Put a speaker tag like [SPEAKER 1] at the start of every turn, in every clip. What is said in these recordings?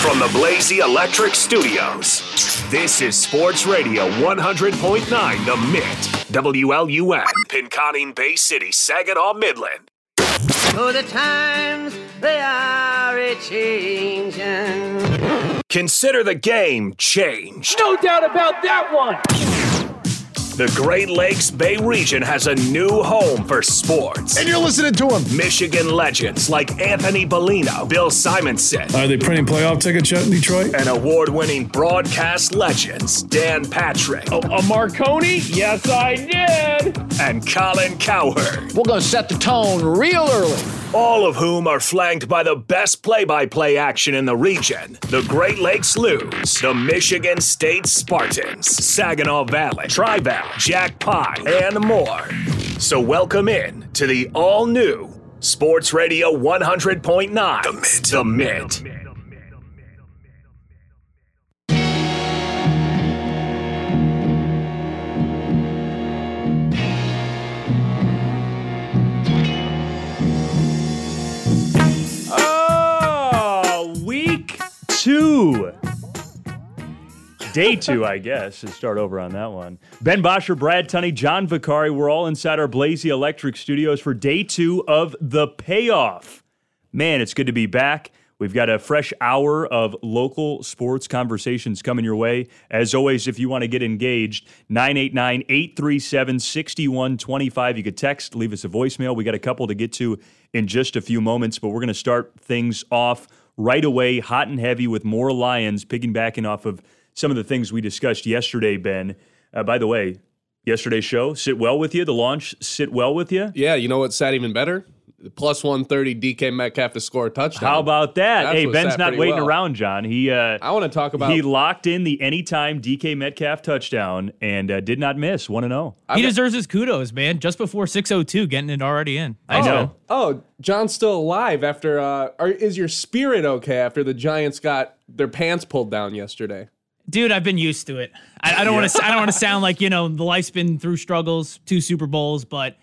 [SPEAKER 1] From the Blazy Electric Studios, this is Sports Radio 100.9 The Mitt, WLUN, Pinconning Bay City, Saginaw, Midland.
[SPEAKER 2] For the times they are a changing.
[SPEAKER 1] Consider the game changed.
[SPEAKER 3] No doubt about that one.
[SPEAKER 1] The Great Lakes Bay region has a new home for sports.
[SPEAKER 4] And you're listening to him.
[SPEAKER 1] Michigan legends like Anthony Bellino, Bill Simonson,
[SPEAKER 5] Are they printing playoff tickets yet in Detroit?
[SPEAKER 1] and award winning broadcast legends Dan Patrick oh,
[SPEAKER 3] A Marconi? Yes, I did.
[SPEAKER 1] and Colin Cowherd.
[SPEAKER 4] We're going to set the tone real early.
[SPEAKER 1] all of whom are flanked by the best play by play action in the region. The Great Lakes Loons. The Michigan State Spartans, Saginaw Valley, Tri Valley, Jack Pine, and more. So, welcome in to the all new Sports Radio 100.9 The Mitt. The Mitt.
[SPEAKER 6] Oh, week two. Day two, I guess, to start over on that one. Ben Bosher, Brad Tunney, John Vicari, we're all inside our Blazy Electric studios for day two of The Payoff. Man, it's good to be back. We've got a fresh hour of local sports conversations coming your way. As always, if you want to get engaged, 989 837 6125. You could text, leave us a voicemail. We got a couple to get to in just a few moments, but we're going to start things off right away, hot and heavy, with more Lions, piggybacking off of some of the things we discussed yesterday, Ben. Uh, by the way, yesterday's show, sit well with you. The launch, sit well with you.
[SPEAKER 7] Yeah, you know what sat even better? plus 130 DK Metcalf to score a touchdown.
[SPEAKER 6] How about that?
[SPEAKER 7] That's
[SPEAKER 6] hey, Ben's not waiting
[SPEAKER 7] well.
[SPEAKER 6] around, John. He uh,
[SPEAKER 7] I want to talk about.
[SPEAKER 6] he locked in the anytime DK Metcalf touchdown and uh, did not miss. One and oh. zero.
[SPEAKER 8] He deserves his kudos, man. Just before 6:02, getting it already in.
[SPEAKER 6] I know.
[SPEAKER 7] Oh, John's still alive after. Uh, are, is your spirit okay after the Giants got their pants pulled down yesterday?
[SPEAKER 8] Dude. I've been used to it. I, I don't want to. I don't want to sound like you know the life's been through struggles, two Super Bowls, but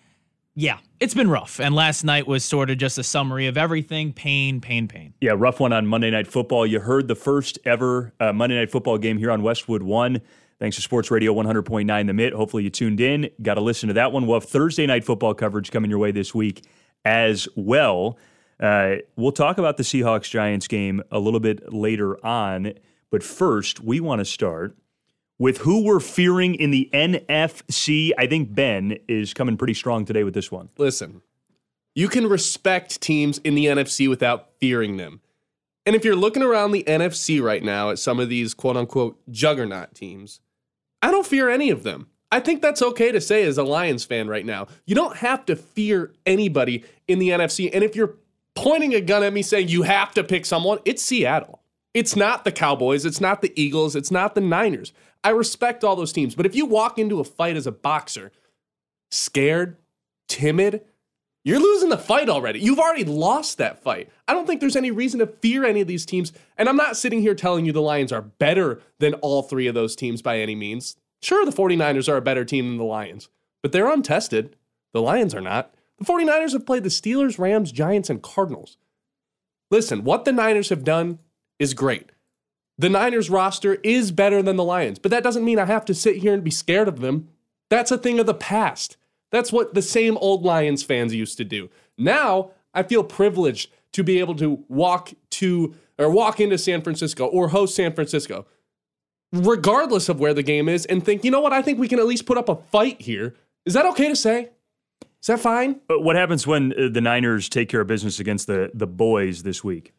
[SPEAKER 8] yeah, it's been rough. And last night was sort of just a summary of everything: pain, pain, pain.
[SPEAKER 6] Yeah, rough one on Monday Night Football. You heard the first ever uh, Monday Night Football game here on Westwood One. Thanks to Sports Radio 100.9 The Mitt. Hopefully you tuned in. Got to listen to that one. We'll have Thursday Night Football coverage coming your way this week as well. Uh, we'll talk about the Seahawks Giants game a little bit later on. But first, we want to start with who we're fearing in the NFC. I think Ben is coming pretty strong today with this one.
[SPEAKER 7] Listen, you can respect teams in the NFC without fearing them. And if you're looking around the NFC right now at some of these quote unquote juggernaut teams, I don't fear any of them. I think that's okay to say as a Lions fan right now. You don't have to fear anybody in the NFC. And if you're pointing a gun at me saying you have to pick someone, it's Seattle. It's not the Cowboys. It's not the Eagles. It's not the Niners. I respect all those teams. But if you walk into a fight as a boxer, scared, timid, you're losing the fight already. You've already lost that fight. I don't think there's any reason to fear any of these teams. And I'm not sitting here telling you the Lions are better than all three of those teams by any means. Sure, the 49ers are a better team than the Lions, but they're untested. The Lions are not. The 49ers have played the Steelers, Rams, Giants, and Cardinals. Listen, what the Niners have done is great. The Niners roster is better than the Lions, but that doesn't mean I have to sit here and be scared of them. That's a thing of the past. That's what the same old Lions fans used to do. Now, I feel privileged to be able to walk to or walk into San Francisco or host San Francisco, regardless of where the game is, and think, you know what, I think we can at least put up a fight here. Is that okay to say? Is that fine?
[SPEAKER 6] But what happens when uh, the Niners take care of business against the, the boys this week?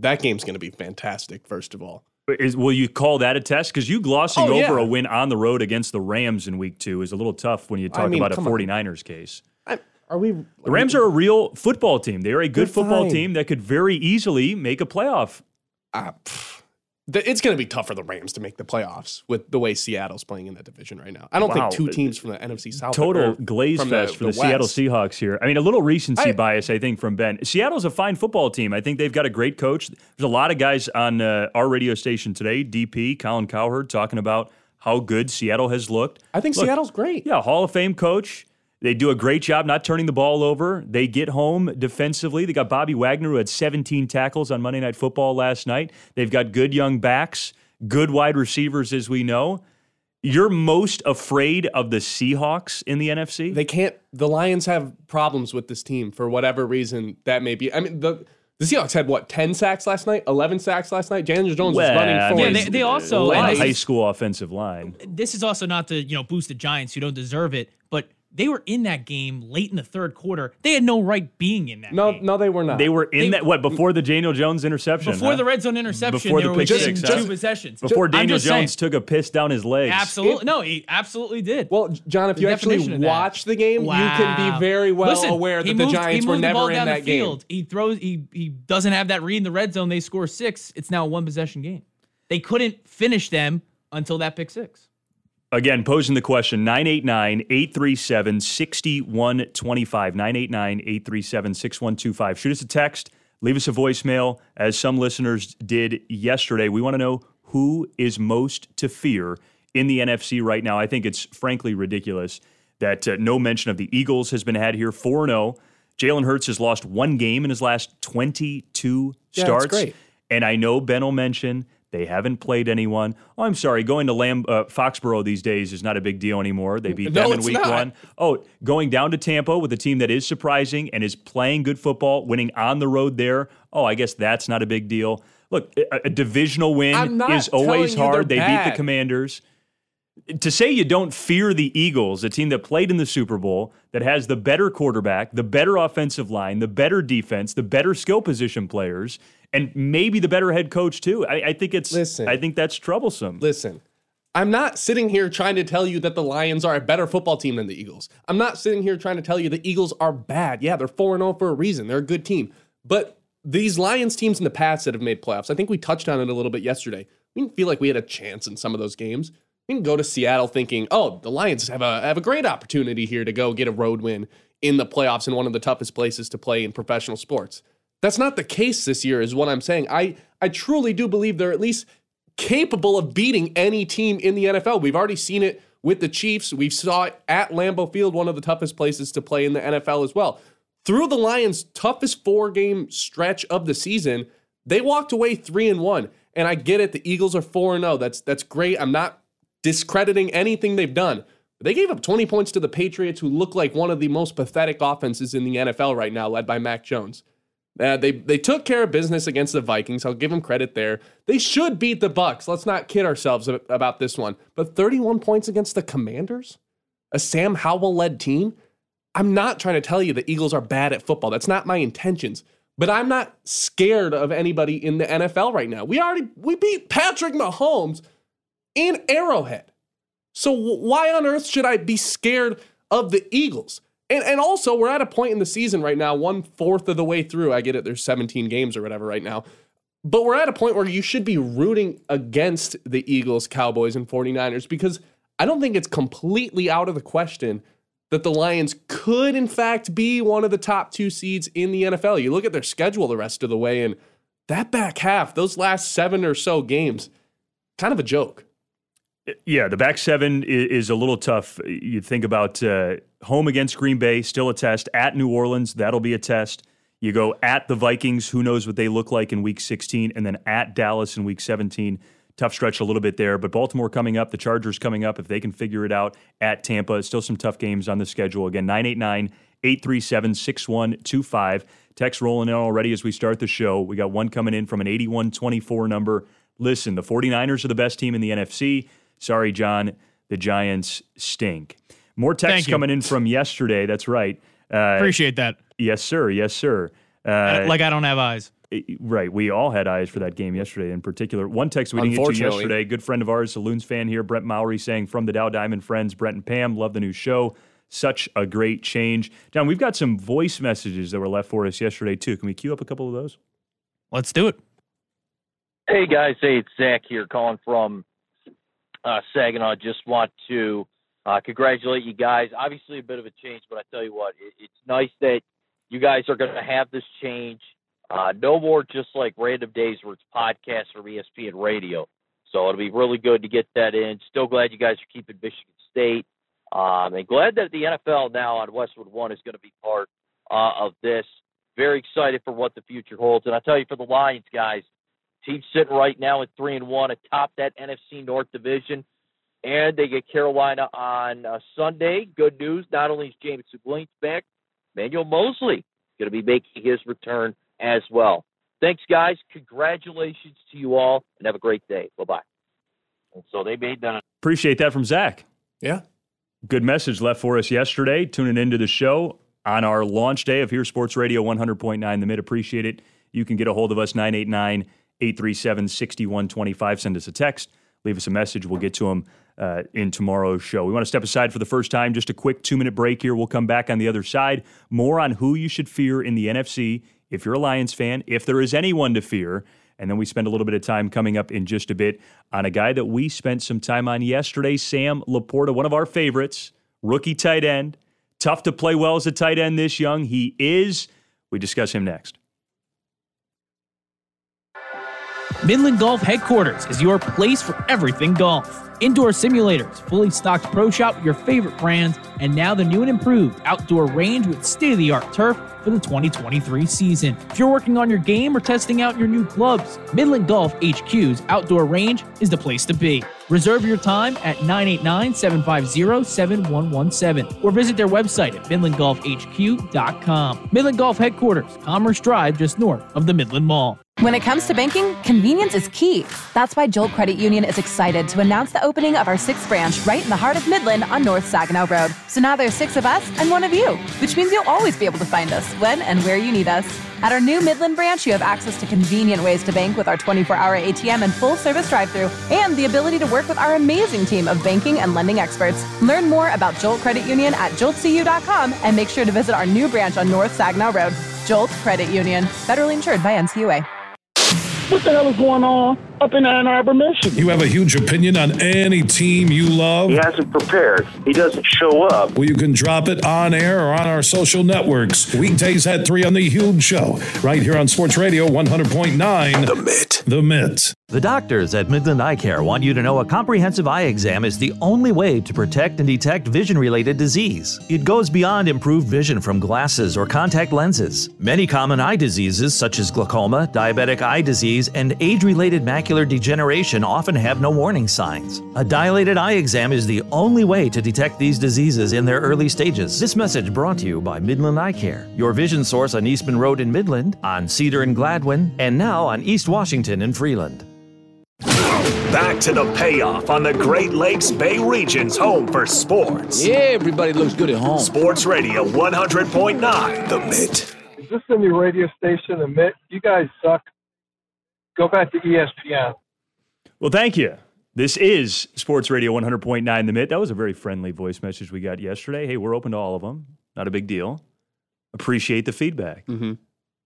[SPEAKER 7] That game's going to be fantastic, first of all.
[SPEAKER 6] Is, will you call that a test? Because you glossing
[SPEAKER 7] Oh, yeah.
[SPEAKER 6] over a win on the road against the Rams in week two is a little tough when you talk
[SPEAKER 7] mean,
[SPEAKER 6] about a
[SPEAKER 7] come on.
[SPEAKER 6] 49ers case.
[SPEAKER 7] I, are we?
[SPEAKER 6] The Rams are a real football team. They are a good football
[SPEAKER 7] fine.
[SPEAKER 6] team that could very easily make a playoff.
[SPEAKER 7] Ah, pff. The- it's going to be tough for the Rams to make the playoffs with the way Seattle's playing in that division right now. I don't
[SPEAKER 6] Wow.
[SPEAKER 7] think two teams from the NFC South
[SPEAKER 6] Total glaze fest for the,
[SPEAKER 7] West.
[SPEAKER 6] Seattle Seahawks here. I mean, a little recency
[SPEAKER 7] I-
[SPEAKER 6] bias, I think, from Ben. Seattle's a fine football team. I think they've got a great coach. There's a lot of guys on uh, our radio station today, DP, Colin Cowherd, talking about how good Seattle has looked.
[SPEAKER 7] I think
[SPEAKER 6] Look,
[SPEAKER 7] Seattle's great.
[SPEAKER 6] Yeah, Hall of Fame coach. They do a great job not turning the ball over. They get home defensively. They got Bobby Wagner, who had 17 tackles on Monday Night Football last night. They've got good young backs, good wide receivers, as we know. You're most afraid of the Seahawks in the NFC?
[SPEAKER 7] They can't. The Lions have problems with this team for whatever reason that may be. I mean, the the Seahawks had what ten sacks last night, eleven sacks last night. Daniel Jones
[SPEAKER 6] Well,
[SPEAKER 7] was running
[SPEAKER 6] I
[SPEAKER 7] for.
[SPEAKER 6] mean,
[SPEAKER 8] Yeah, they- they also-
[SPEAKER 6] a lot
[SPEAKER 8] and
[SPEAKER 6] of
[SPEAKER 8] they-
[SPEAKER 6] high uh, school offensive line.
[SPEAKER 8] this is also not to you know boost the Giants who don't deserve it, but they were in that game late in the third quarter. They had no right being in that.
[SPEAKER 7] no,
[SPEAKER 8] game.
[SPEAKER 7] no, no, they were not.
[SPEAKER 6] They were in
[SPEAKER 8] They-
[SPEAKER 6] that what before the Daniel Jones interception?
[SPEAKER 8] before
[SPEAKER 6] huh?
[SPEAKER 8] the red zone interception.
[SPEAKER 6] Before
[SPEAKER 8] they
[SPEAKER 6] the
[SPEAKER 8] were
[SPEAKER 6] pick six,
[SPEAKER 8] two
[SPEAKER 6] huh?
[SPEAKER 8] possessions.
[SPEAKER 6] before
[SPEAKER 8] I'm
[SPEAKER 6] Daniel
[SPEAKER 8] just saying.
[SPEAKER 6] Jones took a piss down his legs.
[SPEAKER 8] Absolutely, no, he absolutely did.
[SPEAKER 7] Well, John, if
[SPEAKER 8] The
[SPEAKER 7] you actually
[SPEAKER 8] definition of that.
[SPEAKER 7] watch the game, you can be very well
[SPEAKER 8] Listen,
[SPEAKER 7] aware
[SPEAKER 8] he
[SPEAKER 7] that the
[SPEAKER 8] moved-
[SPEAKER 7] Giants
[SPEAKER 8] he
[SPEAKER 7] were
[SPEAKER 8] moved the ball
[SPEAKER 7] never in
[SPEAKER 8] down
[SPEAKER 7] that
[SPEAKER 8] the
[SPEAKER 7] game.
[SPEAKER 8] field. He throws. He he doesn't have that read in the red zone. They score six. It's now a one possession game. They couldn't finish them until that pick six.
[SPEAKER 6] Again, posing the question 989 837 6125. 989 837 6125. Shoot us a text, leave us a voicemail, as some listeners did yesterday. We want to know who is most to fear in the NFC right now. I think it's frankly ridiculous that uh, no mention of the Eagles has been had here 4 0. Jalen Hurts has lost one game in his last 22
[SPEAKER 7] Yeah, that's
[SPEAKER 6] starts.
[SPEAKER 7] great.
[SPEAKER 6] And I know Ben will mention they haven't played anyone. Oh, I'm sorry. Going to Lamb, uh, Foxborough these days is not a big deal anymore. They beat
[SPEAKER 7] No,
[SPEAKER 6] them in week
[SPEAKER 7] not.
[SPEAKER 6] one. Oh, going down to Tampa with a team that is surprising and is playing good football, winning on the road there. Oh, I guess that's not a big deal. Look, a, a divisional win is always hard. They
[SPEAKER 7] they're
[SPEAKER 6] beat the. Commanders. To say you don't fear the Eagles, a team that played in the Super Bowl, that has the better quarterback, the better offensive line, the better defense, the better skill position players, and maybe the better head coach too. I, I think it's.
[SPEAKER 7] Listen.
[SPEAKER 6] I think that's troublesome.
[SPEAKER 7] Listen, I'm not sitting here trying to tell you that the Lions are a better football team than the Eagles. I'm not sitting here trying to tell you the Eagles are bad. Yeah, they're 4 and 0 for a reason. They're a good team. But these Lions teams in the past that have made playoffs, I think we touched on it a little bit yesterday. We didn't feel like we had a chance in some of those games. We didn't go to Seattle thinking, oh, the Lions have a, have a great opportunity here to go get a road win in the playoffs in one of the toughest places to play in professional sports. That's not the case this year, is what I'm saying. I, I truly do believe they're at least capable of beating any team in the NFL. We've already seen it with the Chiefs. We saw it at Lambeau Field, one of the toughest places to play in the NFL as well. Through the Lions' toughest four game stretch of the season, they walked away three and one. And I get it, the Eagles are four and zero. That's that's great. I'm not discrediting anything they've done. They gave up 20 points to the Patriots, who look like one of the most pathetic offenses in the NFL right now, led by Mac Jones. Uh, they they took care of business against the Vikings. I'll give them credit there. They should beat the Bucks. Let's not kid ourselves about this one. But 31 points against the Commanders, a Sam Howell led team. I'm not trying to tell you the Eagles are bad at football. That's not my intentions. But I'm not scared of anybody in the NFL right now. We already we beat Patrick Mahomes in Arrowhead. So why on earth should I be scared of the Eagles? And and also we're at a point in the season right now, one fourth of the way through. I get it, there's 17 games or whatever right now. But we're at a point where you should be rooting against the Eagles, Cowboys, and 49ers because I don't think it's completely out of the question that the Lions could, in fact, be one of the top two seeds in the NFL. You look at their schedule the rest of the way, and that back half, those last seven or so games, kind of a joke.
[SPEAKER 6] Yeah, the back seven is, a little tough. You think about uh, home against Green Bay, still a test. At New Orleans, that'll be a test. You go at the Vikings, who knows what they look like in week 16, and then at Dallas in week 17. Tough stretch a little bit there, but Baltimore coming up, the Chargers coming up. If they can figure it out at Tampa, still some tough games on the schedule. Again, 989 837 6125. Text rolling in already as we start the show. We got one coming in from an 8124 number. Listen, the 49ers are the best team in the NFC. Sorry, John, the Giants stink. More text coming in from yesterday. That's right. Uh,
[SPEAKER 8] Appreciate that.
[SPEAKER 6] yes, sir. Yes, sir. Uh,
[SPEAKER 8] like I don't have eyes.
[SPEAKER 6] Right. We all had eyes for that game yesterday in particular. One text we didn't get to yesterday. Good friend of ours, a Loons fan here, Brent Mowry, saying from the Dow Diamond Friends, Brent and Pam, love the new show. Such a great change. John, we've got some voice messages that were left for us yesterday, too. Can we queue up a couple of those?
[SPEAKER 8] Let's do it.
[SPEAKER 9] Hey guys, hey it's Zach here calling from uh, Saginaw. Just want to uh, congratulate you guys. Obviously a bit of a change, but I tell you what, it, it's nice that you guys are going to have this change. Uh, no more just like random days where it's podcasts or ESPN radio. So it'll be really good to get that in. Still glad you guys are keeping Michigan State. Um, and glad that the NFL now on Westwood One is going to be part uh, of this. Very excited for what the future holds. And I tell you, for the Lions guys, team sitting right now at three and one atop that NFC North division, and they get Carolina on uh, Sunday. Good news. Not only is Jameson Williams back, Manuel Moseley going to be making his return as well. Thanks, guys. Congratulations to you all, and have a great day. Bye bye. And so they made that.
[SPEAKER 6] Appreciate that from Zach.
[SPEAKER 7] Yeah.
[SPEAKER 6] Good message left for us yesterday. Tuning into the show on our launch day of Here Sports Radio 100.9 The Mitt. Appreciate it. You can get a hold of us 989 837 6125. Send us a text, leave us a message. We'll get to them uh, in tomorrow's show. We want to step aside for the first time. Just a quick two minute break here. We'll come back on the other side. More on who you should fear in the NFC if you're a Lions fan, if there is anyone to fear. And then we spend a little bit of time coming up in just a bit on a guy that we spent some time on yesterday, Sam LaPorta, one of our favorites, rookie tight end. Tough to play well as a tight end this young. He is. We discuss him next.
[SPEAKER 8] Midland Golf Headquarters is your place for everything golf. Indoor simulators, fully stocked pro shop with your favorite brands, and now the new and improved outdoor range with state of the art turf for the 2023 season. If you're working on your game or testing out your new clubs, Midland Golf HQ's outdoor range is the place to be. Reserve your time at 989 750 7117 or visit their website at MidlandGolfHQ.com. Midland Golf Headquarters, Commerce Drive, just north of the Midland Mall.
[SPEAKER 10] When it comes to banking, convenience is key. That's why Jolt Credit Union is excited to announce the opening of our sixth branch right in the heart of Midland on North Saginaw Road. So now there's six of us and one of you, which means you'll always be able to find us when and where you need us. At our new Midland branch, you have access to convenient ways to bank with our 24 hour ATM and full service drive through, and the ability to work with our amazing team of banking and lending experts. Learn more about Jolt Credit Union at joltcu.com and make sure to visit our new branch on North Saginaw Road. Jolt Credit Union, federally insured by NCUA.
[SPEAKER 11] What the hell is going on up in Ann Arbor, Michigan?
[SPEAKER 5] You have a huge opinion on any team you love?
[SPEAKER 12] He hasn't prepared. He doesn't show up.
[SPEAKER 5] Well, you can drop it on air or on our social networks. Weekdays at 3 on The Huge Show, right here on Sports Radio 100.9.
[SPEAKER 1] The Mitt.
[SPEAKER 5] The Mitt.
[SPEAKER 13] The doctors at Midland Eye Care want you to know a comprehensive eye exam is the only way to protect and detect vision related disease. It goes beyond improved vision from glasses or contact lenses. Many common eye diseases, such as glaucoma, diabetic eye disease, and age related macular degeneration, often have no warning signs. A dilated eye exam is the only way to detect these diseases in their early stages. This message brought to you by Midland Eye Care, your vision source on Eastman Road in Midland, on Cedar and Gladwin, and now on East Washington in Freeland.
[SPEAKER 1] Back to the payoff on the Great Lakes Bay region's home for sports.
[SPEAKER 4] Yeah, everybody looks good at home.
[SPEAKER 1] Sports Radio 100.9, The Mitt.
[SPEAKER 14] Is this the new radio station, The Mitt? You guys suck. Go back to ESPN.
[SPEAKER 6] Well, thank you. This is Sports Radio 100.9 The Mitt. That was a very friendly voice message we got yesterday. Hey, we're open to all of them. Not a big deal. Appreciate the feedback.
[SPEAKER 7] Mm-hmm.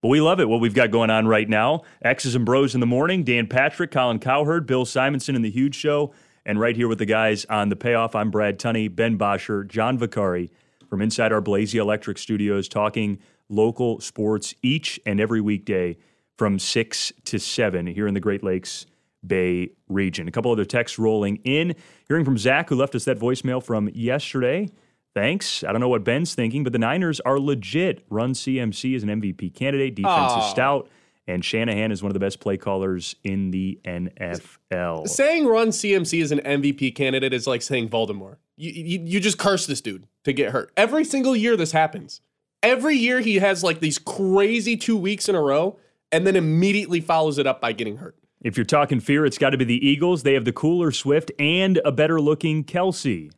[SPEAKER 6] But we love it, what we've got going on right now. X's and Bros in the morning. Dan Patrick, Colin Cowherd, Bill Simonson in The Huge Show. And right here with the guys on The Payoff, I'm Brad Tunney, Ben Bosher, John Vicari from inside our Blazy Electric studios talking local sports each and every weekday from 6 to 7 here in the Great Lakes Bay region. A couple other texts rolling in. Hearing from Zach, who left us that voicemail from yesterday. Thanks. I don't know what Ben's thinking, but the Niners are legit. Run CMC is an MVP candidate. Defense is
[SPEAKER 7] Oh.
[SPEAKER 6] stout. And Shanahan is one of the best play callers in the NFL.
[SPEAKER 7] Saying run CMC is an MVP candidate is like saying Voldemort. You, you, you just curse this dude to get hurt. Every single year this happens. Every year he has like these crazy two weeks in a row and then immediately follows it up by getting hurt.
[SPEAKER 6] If you're talking fear, it's got to be the Eagles. They have the cooler Swift and a better looking Kelce.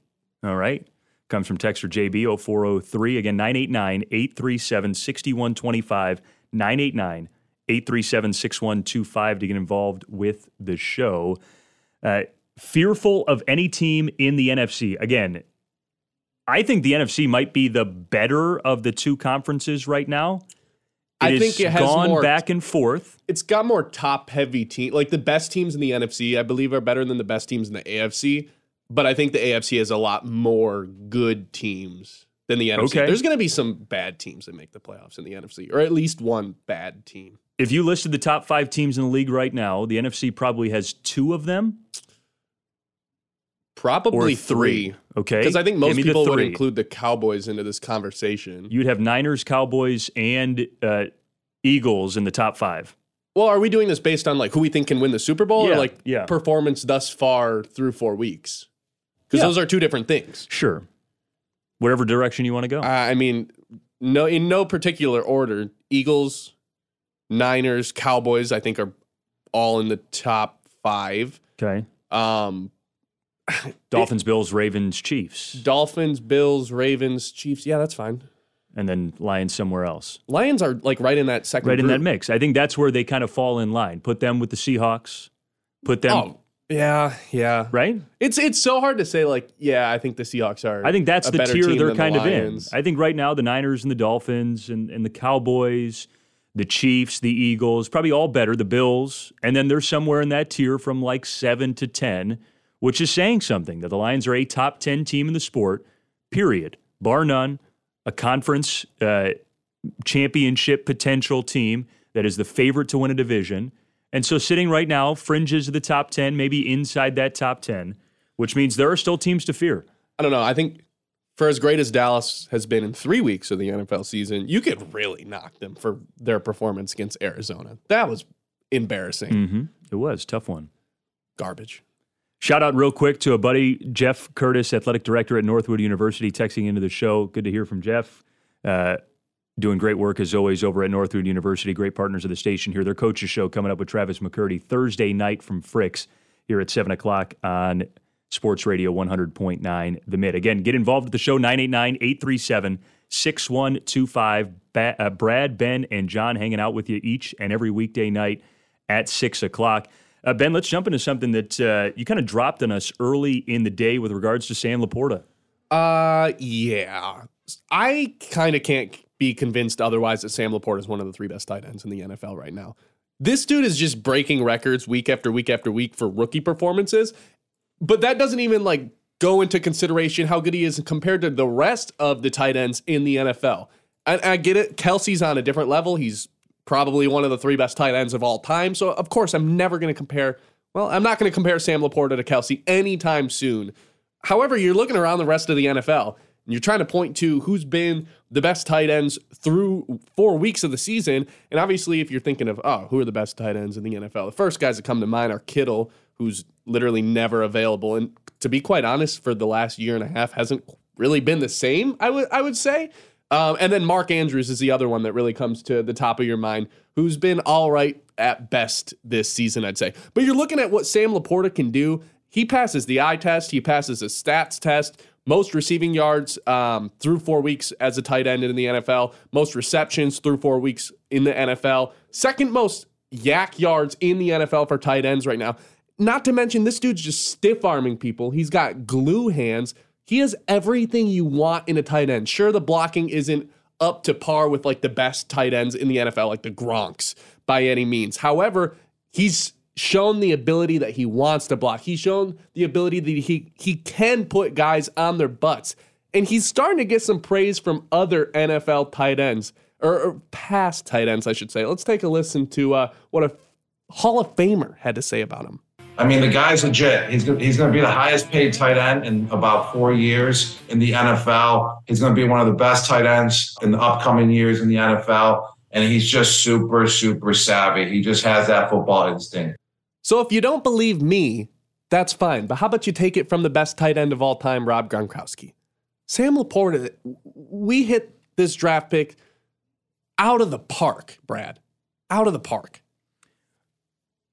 [SPEAKER 6] All right. Comes from Texter JB 0403. Again, 989 837 6125. 989 837 6125 to get involved with the show. Uh, fearful of any team in the NFC. Again, I think the NFC might be the better of the two conferences right now.
[SPEAKER 7] I think it has
[SPEAKER 6] gone
[SPEAKER 7] more-
[SPEAKER 6] back and forth.
[SPEAKER 7] It's got more top heavy team. Like the best teams in the NFC, I believe, are better than the best teams in the AFC. But I think the AFC has a lot more good teams than the NFC.
[SPEAKER 6] Okay.
[SPEAKER 7] There's going to be some bad teams that make the playoffs in the NFC, or at least one bad team.
[SPEAKER 6] If you listed the top five teams in the league right now, the NFC probably has two of them.
[SPEAKER 7] Probably
[SPEAKER 6] Or
[SPEAKER 7] three.
[SPEAKER 6] Okay.
[SPEAKER 7] Because I think most people would include the Cowboys into this conversation.
[SPEAKER 6] You'd have Niners, Cowboys, and uh, Eagles in the top five.
[SPEAKER 7] Well, are we doing this based on like who we think can win the Super Bowl
[SPEAKER 6] Yeah,
[SPEAKER 7] or like
[SPEAKER 6] yeah.
[SPEAKER 7] performance thus far through four weeks? Because
[SPEAKER 6] Yeah.
[SPEAKER 7] those are two different things.
[SPEAKER 6] Sure. Whatever direction you want to go.
[SPEAKER 7] Uh, I mean, no, in no particular order. Eagles, Niners, Cowboys. I think are all in the top five.
[SPEAKER 6] okay.
[SPEAKER 7] Um,
[SPEAKER 6] Dolphins, Bills, Ravens, Chiefs,
[SPEAKER 7] Dolphins, Bills, Ravens, Chiefs. Yeah, that's fine.
[SPEAKER 6] and then Lions somewhere else.
[SPEAKER 7] Lions are like right in that second.
[SPEAKER 6] Right in that mix. I think that's where they kind of fall in line. Put them with the Seahawks. Put them
[SPEAKER 7] Oh, yeah, yeah.
[SPEAKER 6] right.
[SPEAKER 7] It's it's so hard to say. Like, yeah, I think the Seahawks are.
[SPEAKER 6] I think that's the tier they're
[SPEAKER 7] than the
[SPEAKER 6] kind of in. I think right now the Niners and the Dolphins and, and the Cowboys, the Chiefs, the Eagles, probably all better, the Bills, and then they're somewhere in that tier from like seven to ten, which is saying something that the Lions are a top ten team in the sport, period, bar none, a conference uh, championship potential team that is the favorite to win a division. And so sitting right now, fringes of the top 10, maybe inside that top 10, which means there are still teams to fear.
[SPEAKER 7] I don't know. I think for as great as Dallas has been in three weeks of the NFL season, you could really knock them for their performance against Arizona. That was embarrassing.
[SPEAKER 6] Mm-hmm. It was tough one.
[SPEAKER 7] Garbage.
[SPEAKER 6] Shout out real quick to a buddy, Jeff Curtis, athletic director at Northwood University, texting into the show. Good to hear from Jeff. Uh, doing great work as always over at Northwood University. Great partners of the station here. Their coaches show coming up with Travis McCurdy Thursday night from Fricks here at seven o'clock on Sports Radio 100.9 The Mitt. Again, get involved with the show 989 837 6125. uh, Brad, Ben, and John hanging out with you each and every weekday night at six o'clock. Uh, ben, let's jump into something that uh, you kind of dropped on us early in the day with regards to Sam LaPorta.
[SPEAKER 7] Uh, yeah. I kind of can't be convinced otherwise that Sam LaPorta is one of the three best tight ends in the NFL right now. This dude is just breaking records week after week after week for rookie performances, but that doesn't even like go into consideration how good he is compared to the rest of the tight ends in the NFL. And I get it. Kelce's on a different level. He's probably one of the three best tight ends of all time. So of course I'm never going to compare. Well, I'm not going to compare Sam LaPorta to Kelce anytime soon. However, you're looking around the rest of the NFL and you're trying to point to who's been the best tight ends through four weeks of the season. And obviously, if you're thinking of, oh, who are the best tight ends in the NFL? The first guys that come to mind are Kittle, who's literally never available. And to be quite honest, for the last year and a half, hasn't really been the same, I would, I would say. Um, and then Mark Andrews is the other one that really comes to the top of your mind, who's been all right at best this season, I'd say. But you're looking at what Sam LaPorta can do. He passes the eye test, he passes the stats test, most receiving yards um, through four weeks as a tight end in the NFL, most receptions through four weeks in the NFL, second most YAC yards in the NFL for tight ends right now. Not to mention, this dude's just stiff arming people. He's got glue hands. He has everything you want in a tight end. Sure, the blocking isn't up to par with like the best tight ends in the NFL, like the Gronks by any means. However, he's shown the ability that he wants to block. He's shown the ability that he he can put guys on their butts. And he's starting to get some praise from other NFL tight ends or, or past tight ends, I should say. Let's take a listen to uh, what a Hall of Famer had to say about him.
[SPEAKER 15] I mean, the guy's legit. He's go- he's going to be the highest paid tight end in about four years in the NFL. He's going to be one of the best tight ends in the upcoming years in the NFL. And he's just super, super savvy. He just has that football instinct.
[SPEAKER 7] So if you don't believe me, that's fine. But how about you take it from the best tight end of all time, Rob Gronkowski? Sam LaPorta, we hit this draft pick out of the park, Brad. Out of the park.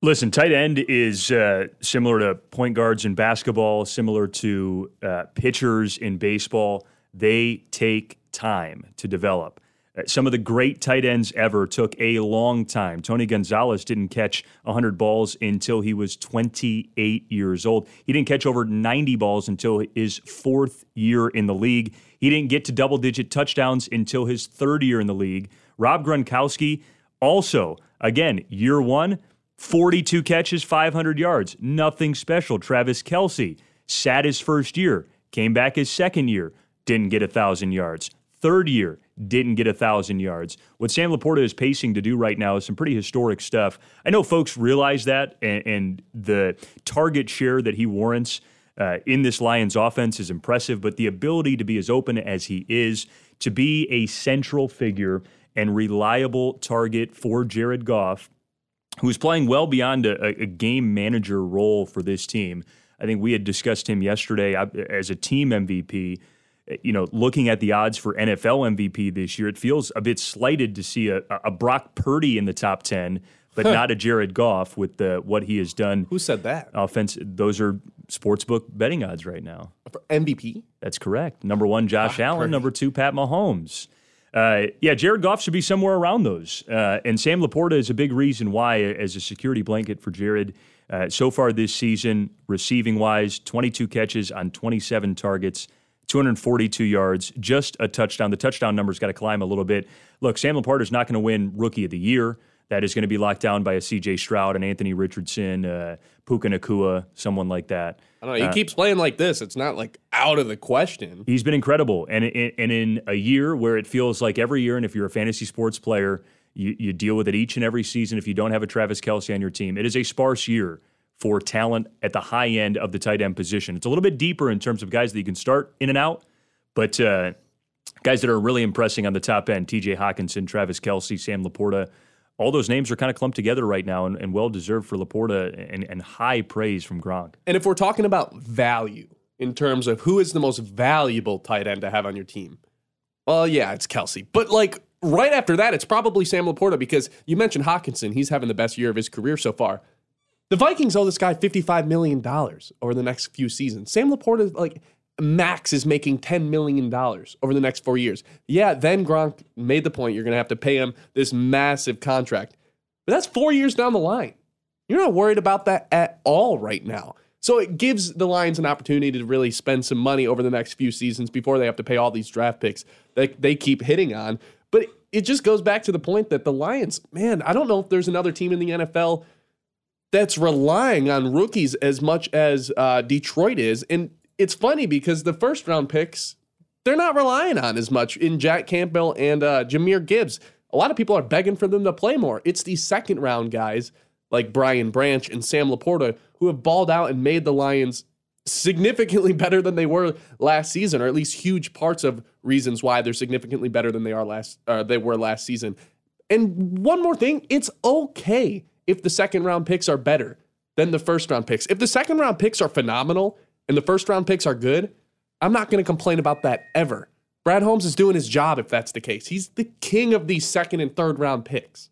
[SPEAKER 6] Listen, tight end is uh, similar to point guards in basketball, similar to uh, pitchers in baseball. They take time to develop. Uh, Some of the great tight ends ever took a long time. Tony Gonzalez didn't catch 100 balls until he was 28 years old. He didn't catch over 90 balls until his fourth year in the league. He didn't get to double digit touchdowns until his third year in the league. Rob Gronkowski, also, again, year one, 42 catches, 500 yards. Nothing special. Travis Kelce sat his first year, came back his second year, didn't get a 1,000 yards. Third year, didn't get a 1,000 yards. What Sam LaPorta is pacing to do right now is some pretty historic stuff. I know folks realize that, and, and the target share that he warrants uh, in this Lions offense is impressive, but the ability to be as open as he is, to be a central figure and reliable target for Jared Goff, who's playing well beyond a, a game manager role for this team. I think we had discussed him yesterday as a team MVP. You know, looking at the odds for NFL MVP this year, it feels a bit slighted to see a, a Brock Purdy in the top 10 but not a Jared Goff with the, what he has done.
[SPEAKER 7] Who said that?
[SPEAKER 6] Offense. Those are sportsbook betting odds right now.
[SPEAKER 7] For MVP?
[SPEAKER 6] That's correct. Number one, Josh ah, Allen. Purdy. Number two, Pat Mahomes. Uh, yeah, Jared Goff should be somewhere around those. Uh, and Sam LaPorta is a big reason why, as a security blanket for Jared. Uh, so far this season, receiving wise, 22 catches on 27 targets, 242 yards, just a touchdown. The touchdown number's got to climb a little bit. Look, Sam LaPorta is not going to win Rookie of the Year that is going to be locked down by a CJ Stroud and Anthony Richardson, uh, Puka Nacua, someone like that.
[SPEAKER 7] I don't know. He uh, keeps playing like this. It's not like out of the question.
[SPEAKER 6] He's been incredible. And, and in a year where it feels like every year, and if you're a fantasy sports player, you, you deal with it each and every season. If you don't have a Travis Kelce on your team, it is a sparse year for talent at the high end of the tight end position. It's a little bit deeper in terms of guys that you can start in and out, but uh, guys that are really impressing on the top end TJ Hockenson, Travis Kelce, Sam LaPorta all those names are kind of clumped together right now and, and well deserved for LaPorta and, and high praise from Gronk.
[SPEAKER 7] And if we're talking about value in terms of who is the most valuable tight end to have on your team, well, yeah, it's Kelce. But like right after that, it's probably Sam LaPorta because you mentioned Hockenson. He's having the best year of his career so far. The Vikings owe this guy $55 million over the next few seasons. Sam LaPorta, like, max is making $10 million over the next four years. Yeah, then Gronk made the point you're going to have to pay him this massive contract. But that's four years down the line. You're not worried about that at all right now. So it gives the Lions an opportunity to really spend some money over the next few seasons before they have to pay all these draft picks that they keep hitting on. But it just goes back to the point that the Lions, man, I don't know if there's another team in the NFL that's relying on rookies as much as uh, Detroit is. And it's funny because the first round picks, they're not relying on as much in Jack Campbell and uh, Jahmyr Gibbs. A lot of people are begging for them to play more. It's the second round guys like Brian Branch and Sam LaPorta who have balled out and made the Lions significantly better than they were last season, or at least huge parts of reasons why they're significantly better than they are last uh, they were last season. And one more thing, it's okay if the second round picks are better than the first round picks. If the second round picks are phenomenal and the first round picks are good, I'm not going to complain about that ever. Brad Holmes is doing his job if that's the case. He's the king of these second and third round picks.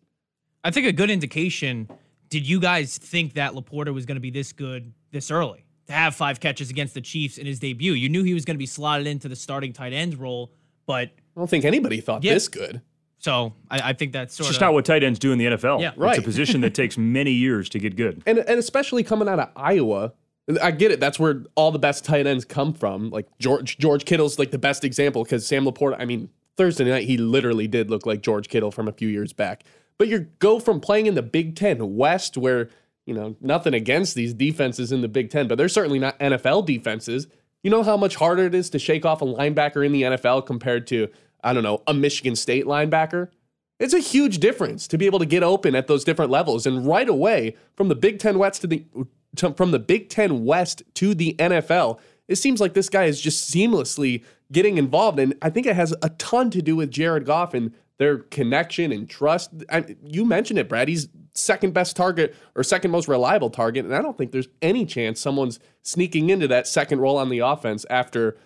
[SPEAKER 8] I think a good indication. Did you guys think that LaPorta was going to be this good this early? To have five catches against the Chiefs in his debut, you knew he was going to be slotted into the starting tight end role, but
[SPEAKER 7] I don't think anybody thought yeah, this good.
[SPEAKER 8] So I, I, think that's sort
[SPEAKER 6] it's
[SPEAKER 8] of
[SPEAKER 6] just not what tight ends do in the NFL.
[SPEAKER 8] Yeah,
[SPEAKER 7] right.
[SPEAKER 6] It's a position that takes many years to get good,
[SPEAKER 7] and and especially coming out of Iowa, I get it. That's where all the best tight ends come from. Like George George Kittle's like the best example because Sam LaPorta. I mean, Thursday night he literally did look like George Kittle from a few years back. But you go from playing in the Big Ten West, where you know nothing against these defenses in the Big Ten, but they're certainly not NFL defenses. You know how much harder it is to shake off a linebacker in the NFL compared to I don't know a Michigan State linebacker. It's a huge difference to be able to get open at those different levels. And right away, from the Big Ten West to the to, from the Big Ten West to the NFL, it seems like this guy is just seamlessly getting involved. And I think it has a ton to do with Jared Goff and their connection and trust. I, you mentioned it, Brad. He's second best target or second most reliable target. And I don't think there's any chance someone's sneaking into that second role on the offense after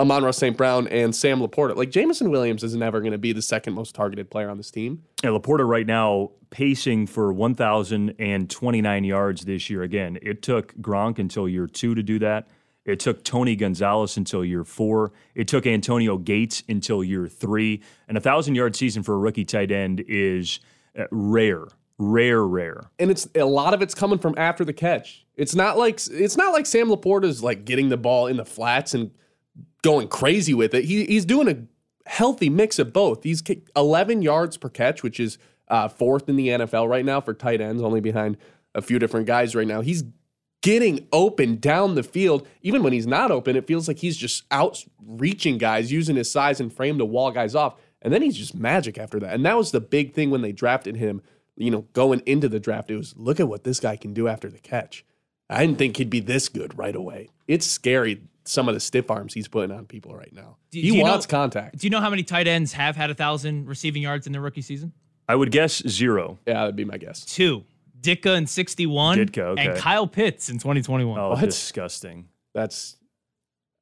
[SPEAKER 7] Amon-Ra St. Brown and Sam LaPorta. Like Jameson Williams is never going to be the second most targeted player on this team.
[SPEAKER 6] And LaPorta right now pacing for 1,029 yards this year. Again, it took Gronk until year two to do that. It took Tony Gonzalez until year four. It took Antonio Gates until year three. And a thousand yard season for a rookie tight end is uh, rare, rare, rare.
[SPEAKER 7] And it's a lot of it's coming from after the catch. It's not like it's not like Sam LaPorta's like getting the ball in the flats and going crazy with it. He, he's doing a healthy mix of both. He's 11 yards per catch, which is uh, fourth in the NFL right now for tight ends, only behind a few different guys right now. He's getting open down the field. Even when he's not open, it feels like he's just outreaching guys, using his size and frame to wall guys off. And then he's just magic after that. And that was the big thing when they drafted him, you know, going into the draft. It was look at what this guy can do after the catch. I didn't think he'd be this good right away. It's scary some of the stiff arms he's putting on people right now.
[SPEAKER 8] Do-
[SPEAKER 7] he
[SPEAKER 8] do you
[SPEAKER 7] wants
[SPEAKER 8] know-
[SPEAKER 7] contact.
[SPEAKER 8] Do you know how many tight ends have had a thousand receiving yards in their rookie season?
[SPEAKER 6] I would guess zero.
[SPEAKER 7] Yeah, that'd be my guess.
[SPEAKER 8] Two. Ditka in 61.
[SPEAKER 6] Ditka, okay.
[SPEAKER 8] And Kyle Pitts in 2021.
[SPEAKER 6] Oh,
[SPEAKER 7] What?
[SPEAKER 6] disgusting.
[SPEAKER 7] That's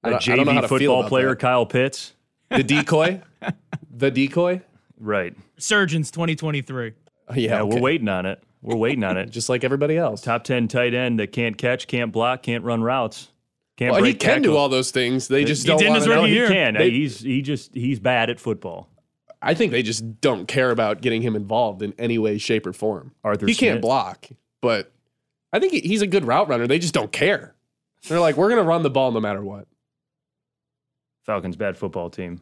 [SPEAKER 6] A
[SPEAKER 7] I don't- I don't know how
[SPEAKER 6] JV
[SPEAKER 7] to
[SPEAKER 6] football player,
[SPEAKER 7] that.
[SPEAKER 6] Kyle Pitts.
[SPEAKER 7] the decoy. the decoy.
[SPEAKER 6] Right.
[SPEAKER 8] Surgeons 2023.
[SPEAKER 7] Yeah,
[SPEAKER 6] Yeah,
[SPEAKER 7] okay.
[SPEAKER 6] we're waiting on it. We're waiting on it.
[SPEAKER 7] just like everybody else.
[SPEAKER 6] Top 10 tight end that can't catch, can't block, can't run routes. Can't
[SPEAKER 7] Well, he
[SPEAKER 6] break
[SPEAKER 7] can do all those things. They just
[SPEAKER 8] He
[SPEAKER 7] don't
[SPEAKER 8] did in
[SPEAKER 7] want
[SPEAKER 8] his
[SPEAKER 7] to know.
[SPEAKER 6] He can.
[SPEAKER 7] They-
[SPEAKER 6] he's he just he's bad at football.
[SPEAKER 7] I think they just don't care about getting him involved in any way, shape, or form.
[SPEAKER 6] Arthur
[SPEAKER 7] he can't block, but I think he- he's a good route runner. They just don't care. They're like, we're going to run the ball no matter what.
[SPEAKER 6] Falcons bad football team.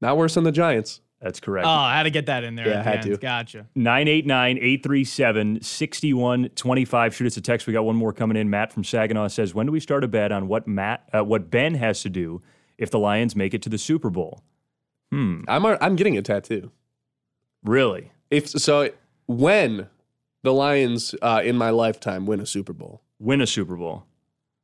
[SPEAKER 7] Not worse than the Giants.
[SPEAKER 6] That's correct.
[SPEAKER 8] Oh, I had to get that in there.
[SPEAKER 7] Yeah, I had to.
[SPEAKER 8] Gotcha.
[SPEAKER 6] 989 837 6125. Shoot us a text. We got one more coming in. Matt from Saginaw says, When do we start a bet on what Matt, uh, what Ben has to do if the Lions make it to the Super Bowl? Hmm.
[SPEAKER 7] I'm a- I'm getting a tattoo.
[SPEAKER 6] Really?
[SPEAKER 7] If so, when the Lions uh, in my lifetime win a Super Bowl,
[SPEAKER 6] Win a Super Bowl.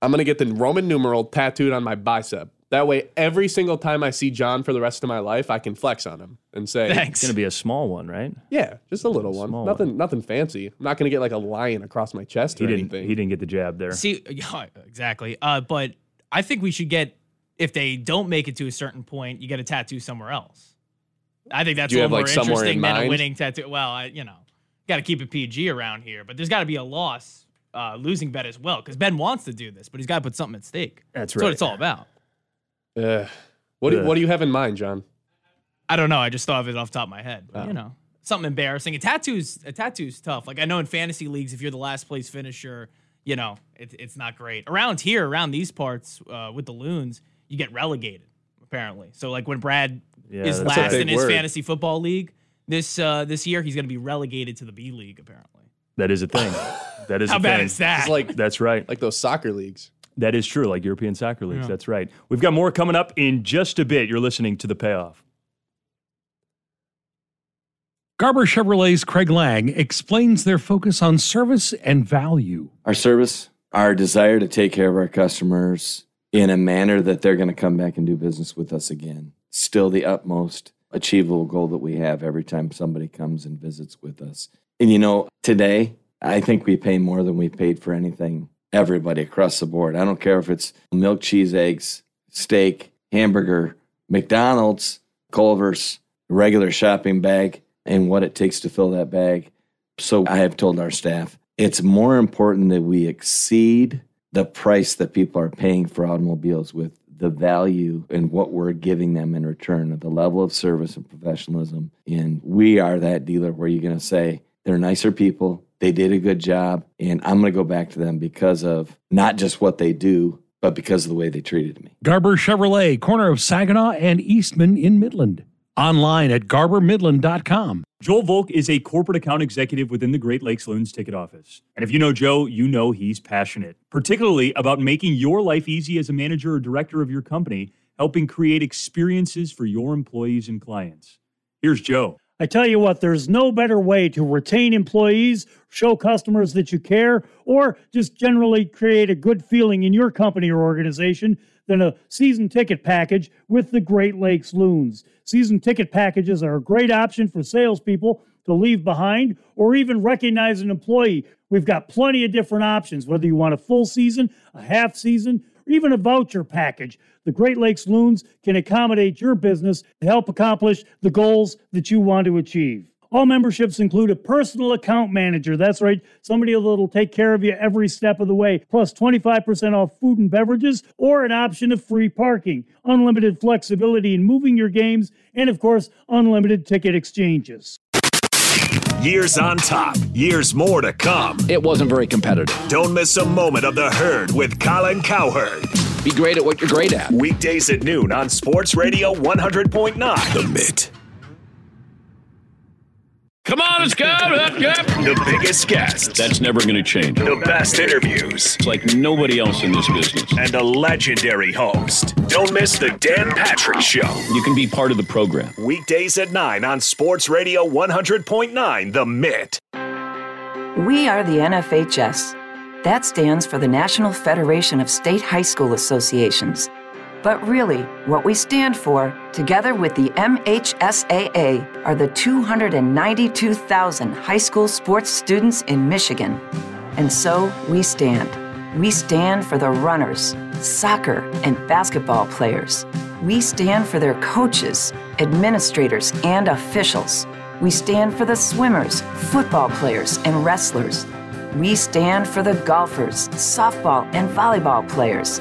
[SPEAKER 7] I'm going to get the Roman numeral tattooed on my bicep. That way, every single time I see John for the rest of my life, I can flex on him and say,
[SPEAKER 6] It's
[SPEAKER 8] Thanks.
[SPEAKER 6] going to be a small one, right?
[SPEAKER 7] "Yeah, just a little one.
[SPEAKER 6] Small
[SPEAKER 7] nothing, nothing fancy. I'm not going to get like a lion across my chest
[SPEAKER 6] He
[SPEAKER 7] or
[SPEAKER 6] didn't,
[SPEAKER 7] anything."
[SPEAKER 6] he didn't get the jab there.
[SPEAKER 8] See, yeah, exactly. Uh, but I think we should get, if they don't make it to a certain point, you get a tattoo somewhere else. I think that's a little
[SPEAKER 7] like,
[SPEAKER 8] more interesting
[SPEAKER 7] in
[SPEAKER 8] than a winning tattoo. Well, I, you know, got to keep it PG around here, but there's got to be a loss, uh, losing bet as well, because Ben wants to do this, but he's got to put something at stake.
[SPEAKER 6] That's
[SPEAKER 8] That's what it's all about.
[SPEAKER 7] Uh, what do,
[SPEAKER 6] Ugh.
[SPEAKER 7] what do you have in mind, John?
[SPEAKER 8] I don't know. I just thought of it off the top of my head. But,
[SPEAKER 7] Oh.
[SPEAKER 8] You know, something embarrassing. A tattoo's a tattoo's tough. Like I know in fantasy leagues, if you're the last place finisher, you know it, it's not great. Around here, around these parts, uh, with the loons, you get relegated apparently. So like when Brad
[SPEAKER 6] Yeah,
[SPEAKER 8] is
[SPEAKER 6] that's a
[SPEAKER 8] last
[SPEAKER 7] big
[SPEAKER 8] in his
[SPEAKER 7] word.
[SPEAKER 8] fantasy football league this uh, this year, he's going to be relegated to the B league apparently.
[SPEAKER 6] That is a thing. That is
[SPEAKER 8] How
[SPEAKER 6] a
[SPEAKER 8] bad
[SPEAKER 6] thing.
[SPEAKER 8] is that?
[SPEAKER 7] It's like
[SPEAKER 6] That's right.
[SPEAKER 7] like those soccer leagues.
[SPEAKER 6] That is true, like European soccer leagues.
[SPEAKER 8] Yeah.
[SPEAKER 6] That's right. We've got more coming up in just a bit. You're listening to The Payoff.
[SPEAKER 5] Garber Chevrolet's Craig Lang explains their focus on service and value.
[SPEAKER 16] our service, our desire to take care of our customers in a manner that they're going to come back and do business with us again. Still the utmost achievable goal that we have every time somebody comes and visits with us. And you know, today, I think we pay more than we paid for anything, everybody across the board. I don't care if it's milk, cheese, eggs, steak, hamburger, McDonald's, Culver's, regular shopping bag, and what it takes to fill that bag. So I have told our staff it's more important that we exceed the price that people are paying for automobiles with the value and what we're giving them in return, of the level of service and professionalism. And we are that dealer where you're going to say, they're nicer people, they did a good job, and I'm going to go back to them because of not just what they do, but because of the way they treated me.
[SPEAKER 5] Garber Chevrolet, corner of Saginaw and Eastman in Midland. Online at garbermidland.com.
[SPEAKER 6] Joel Volk is a corporate account executive within the Great Lakes Loons ticket office. And if you know Joe, you know he's passionate, particularly about making your life easy as a manager or director of your company, helping create experiences for your employees and clients. Here's Joe.
[SPEAKER 17] I tell you what, there's no better way to retain employees, show customers that you care, or just generally create a good feeling in your company or organization than a season ticket package with the Great Lakes Loons. Season ticket packages are a great option for salespeople to leave behind or even recognize an employee. We've got plenty of different options, whether you want a full season, a half season, even a voucher package. The Great Lakes Loons can accommodate your business to help accomplish the goals that you want to achieve. All memberships include a personal account manager. That's right, somebody that'll take care of you every step of the way, plus 25% off food and beverages, or an option of free parking, unlimited flexibility in moving your games, and of course, unlimited ticket exchanges.
[SPEAKER 1] Years on top, years more to come.
[SPEAKER 4] It wasn't very competitive.
[SPEAKER 1] Don't miss a moment of the herd with Colin Cowherd.
[SPEAKER 4] Be great at what you're great at.
[SPEAKER 1] Weekdays at noon on Sports Radio 100.9. The Mitt.
[SPEAKER 3] Come on, let's go. Let's go.
[SPEAKER 1] The biggest guests,
[SPEAKER 18] That's never going to change.
[SPEAKER 1] the best interviews,
[SPEAKER 18] It's like nobody else in this business.
[SPEAKER 1] and a legendary host. Don't miss the Dan Patrick Show.
[SPEAKER 18] You can be part of the program.
[SPEAKER 1] Weekdays at 9 on Sports Radio 100.9. The Mitt.
[SPEAKER 19] We are the NFHS. That stands for the National Federation of State High School Associations. But really, what we stand for, together with the MHSAA, are the 292,000 high school sports students in Michigan. And so we stand. We stand for the runners, soccer, and basketball players. We stand for their coaches, administrators, and officials. We stand for the swimmers, football players, and wrestlers. We stand for the golfers, softball, and volleyball players.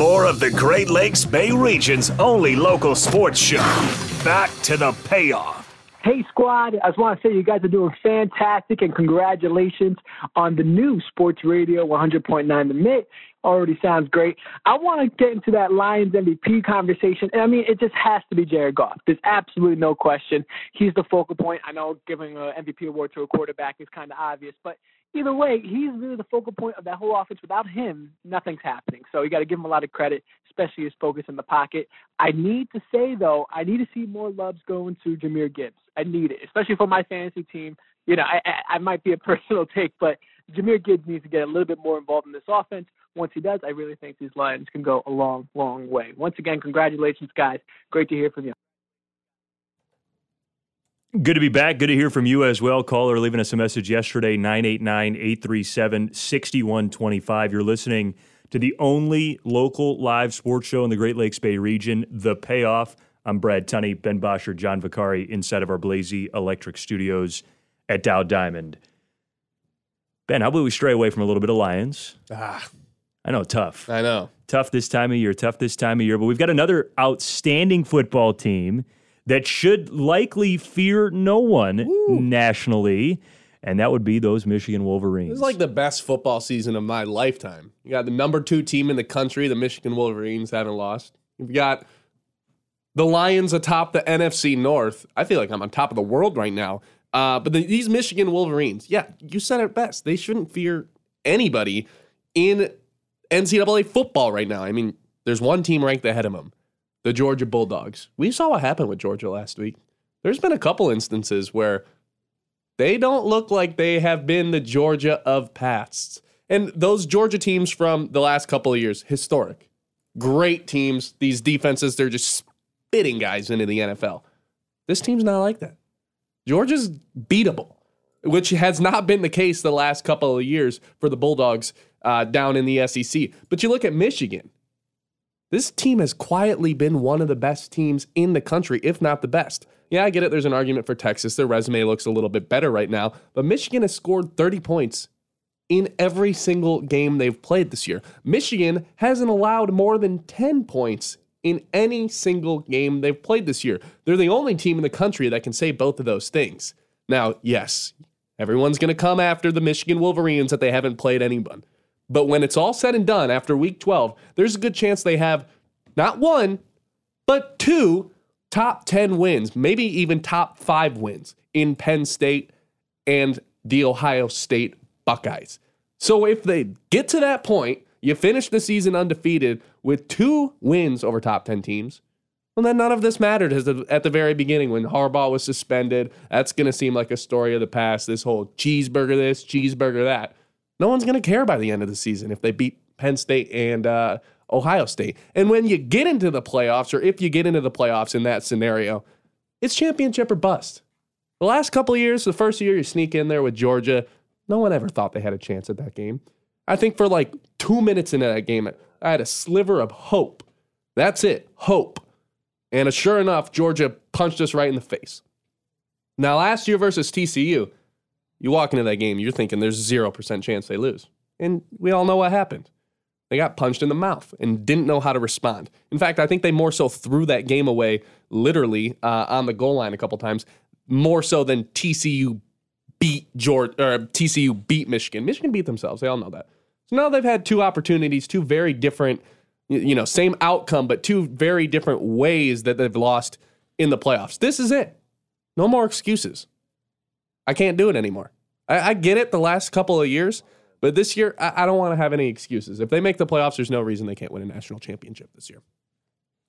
[SPEAKER 1] More of the Great Lakes Bay region's only local sports show. Back to the payoff.
[SPEAKER 20] Hey, squad. I just want to say you guys are doing fantastic and congratulations on the new Sports Radio 100.9 The Mitt. Already sounds great. I want to get into that Lions MVP conversation. I mean, it just has to be Jared Goff. There's absolutely no question. He's the focal point. I know giving an MVP award to a quarterback is kind of obvious, but either way, he's really the focal point of that whole offense. Without him, nothing's happening. So you got to give him a lot of credit, especially his focus in the pocket. I need to say though, I need to see more loves going to Jahmyr Gibbs. I need it, especially for my fantasy team. You know, I, I, I might be a personal take, but Jahmyr Gibbs needs to get a little bit more involved in this offense. Once he does, I really think these Lions can go a long, long way. Once again, congratulations, guys. Great to hear from you.
[SPEAKER 6] Good to be back. Good to hear from you as well. Caller leaving us a message yesterday, 989 837 6125. You're listening to the only local live sports show in the Great Lakes Bay region, The Payoff. I'm Brad Tunney, Ben Bosher, John Vicari inside of our Blazy Electric Studios at Dow Diamond. Ben, how about we stray away from a little bit of Lions?
[SPEAKER 7] Ah,
[SPEAKER 6] I know, tough.
[SPEAKER 7] I know.
[SPEAKER 6] Tough this time of year, tough this time of year. But we've got another outstanding football team that should likely fear no one nationally, and that would be those Michigan Wolverines.
[SPEAKER 7] This is like the best football season of my lifetime. You got the number two team in the country, the Michigan Wolverines, haven't lost. You've got the Lions atop the NFC North. I feel like I'm on top of the world right now. Uh, but the, these Michigan Wolverines, yeah, you said it best. They shouldn't fear anybody in NCAA football right now. I mean, there's one team ranked ahead of them, the Georgia Bulldogs. We saw what happened with Georgia last week. There's been a couple instances where they don't look like they have been the Georgia of past. And those Georgia teams from the last couple of years, historic. Great teams. These defenses, they're just spitting guys into the NFL. This team's not like that. Georgia's beatable, which has not been the case the last couple of years for the Bulldogs uh, down in the SEC. But you look at Michigan. This team has quietly been one of the best teams in the country, if not the best. Yeah, I get it. There's an argument for Texas. Their resume looks a little bit better right now, but Michigan has scored 30 points in every single game they've played this year. Michigan hasn't allowed more than 10 points in any single game they've played this year. They're the only team in the country that can say both of those things. Now, yes, everyone's going to come after the Michigan Wolverines that they haven't played anyone. But when it's all said and done after week 12, there's a good chance they have not one, but two top 10 wins, maybe even top five wins in Penn State and the Ohio State Buckeyes. So if they get to that point, you finish the season undefeated with two wins over top 10 teams, well, then none of this mattered at the very beginning when Harbaugh was suspended. That's going to seem like a story of the past. This whole cheeseburger this, cheeseburger that. No one's going to care by the end of the season if they beat Penn State and uh, Ohio State. And when you get into the playoffs, or if you get into the playoffs in that scenario, it's championship or bust. The last couple of years, the first year you sneak in there with Georgia, no one ever thought they had a chance at that game. I think for like two minutes into that game, I had a sliver of hope. That's it, hope. And sure enough, Georgia punched us right in the face. Now, last year versus TCU, you walk into that game, you're thinking there's 0% chance they lose. And we all know what happened. They got punched in the mouth and didn't know how to respond. In fact, I think they more so threw that game away literally uh, on the goal line a couple times, more so than TCU beat Georgia or TCU beat Michigan. Michigan beat themselves. They all know that. So now they've had two opportunities, two very different You know, same outcome, but two very different ways that they've lost in the playoffs. This is it. No more excuses. I can't do it anymore. I, I get it the last couple of years, but this year, I, I don't want to have any excuses. If they make the playoffs, there's no reason they can't win a national championship this year.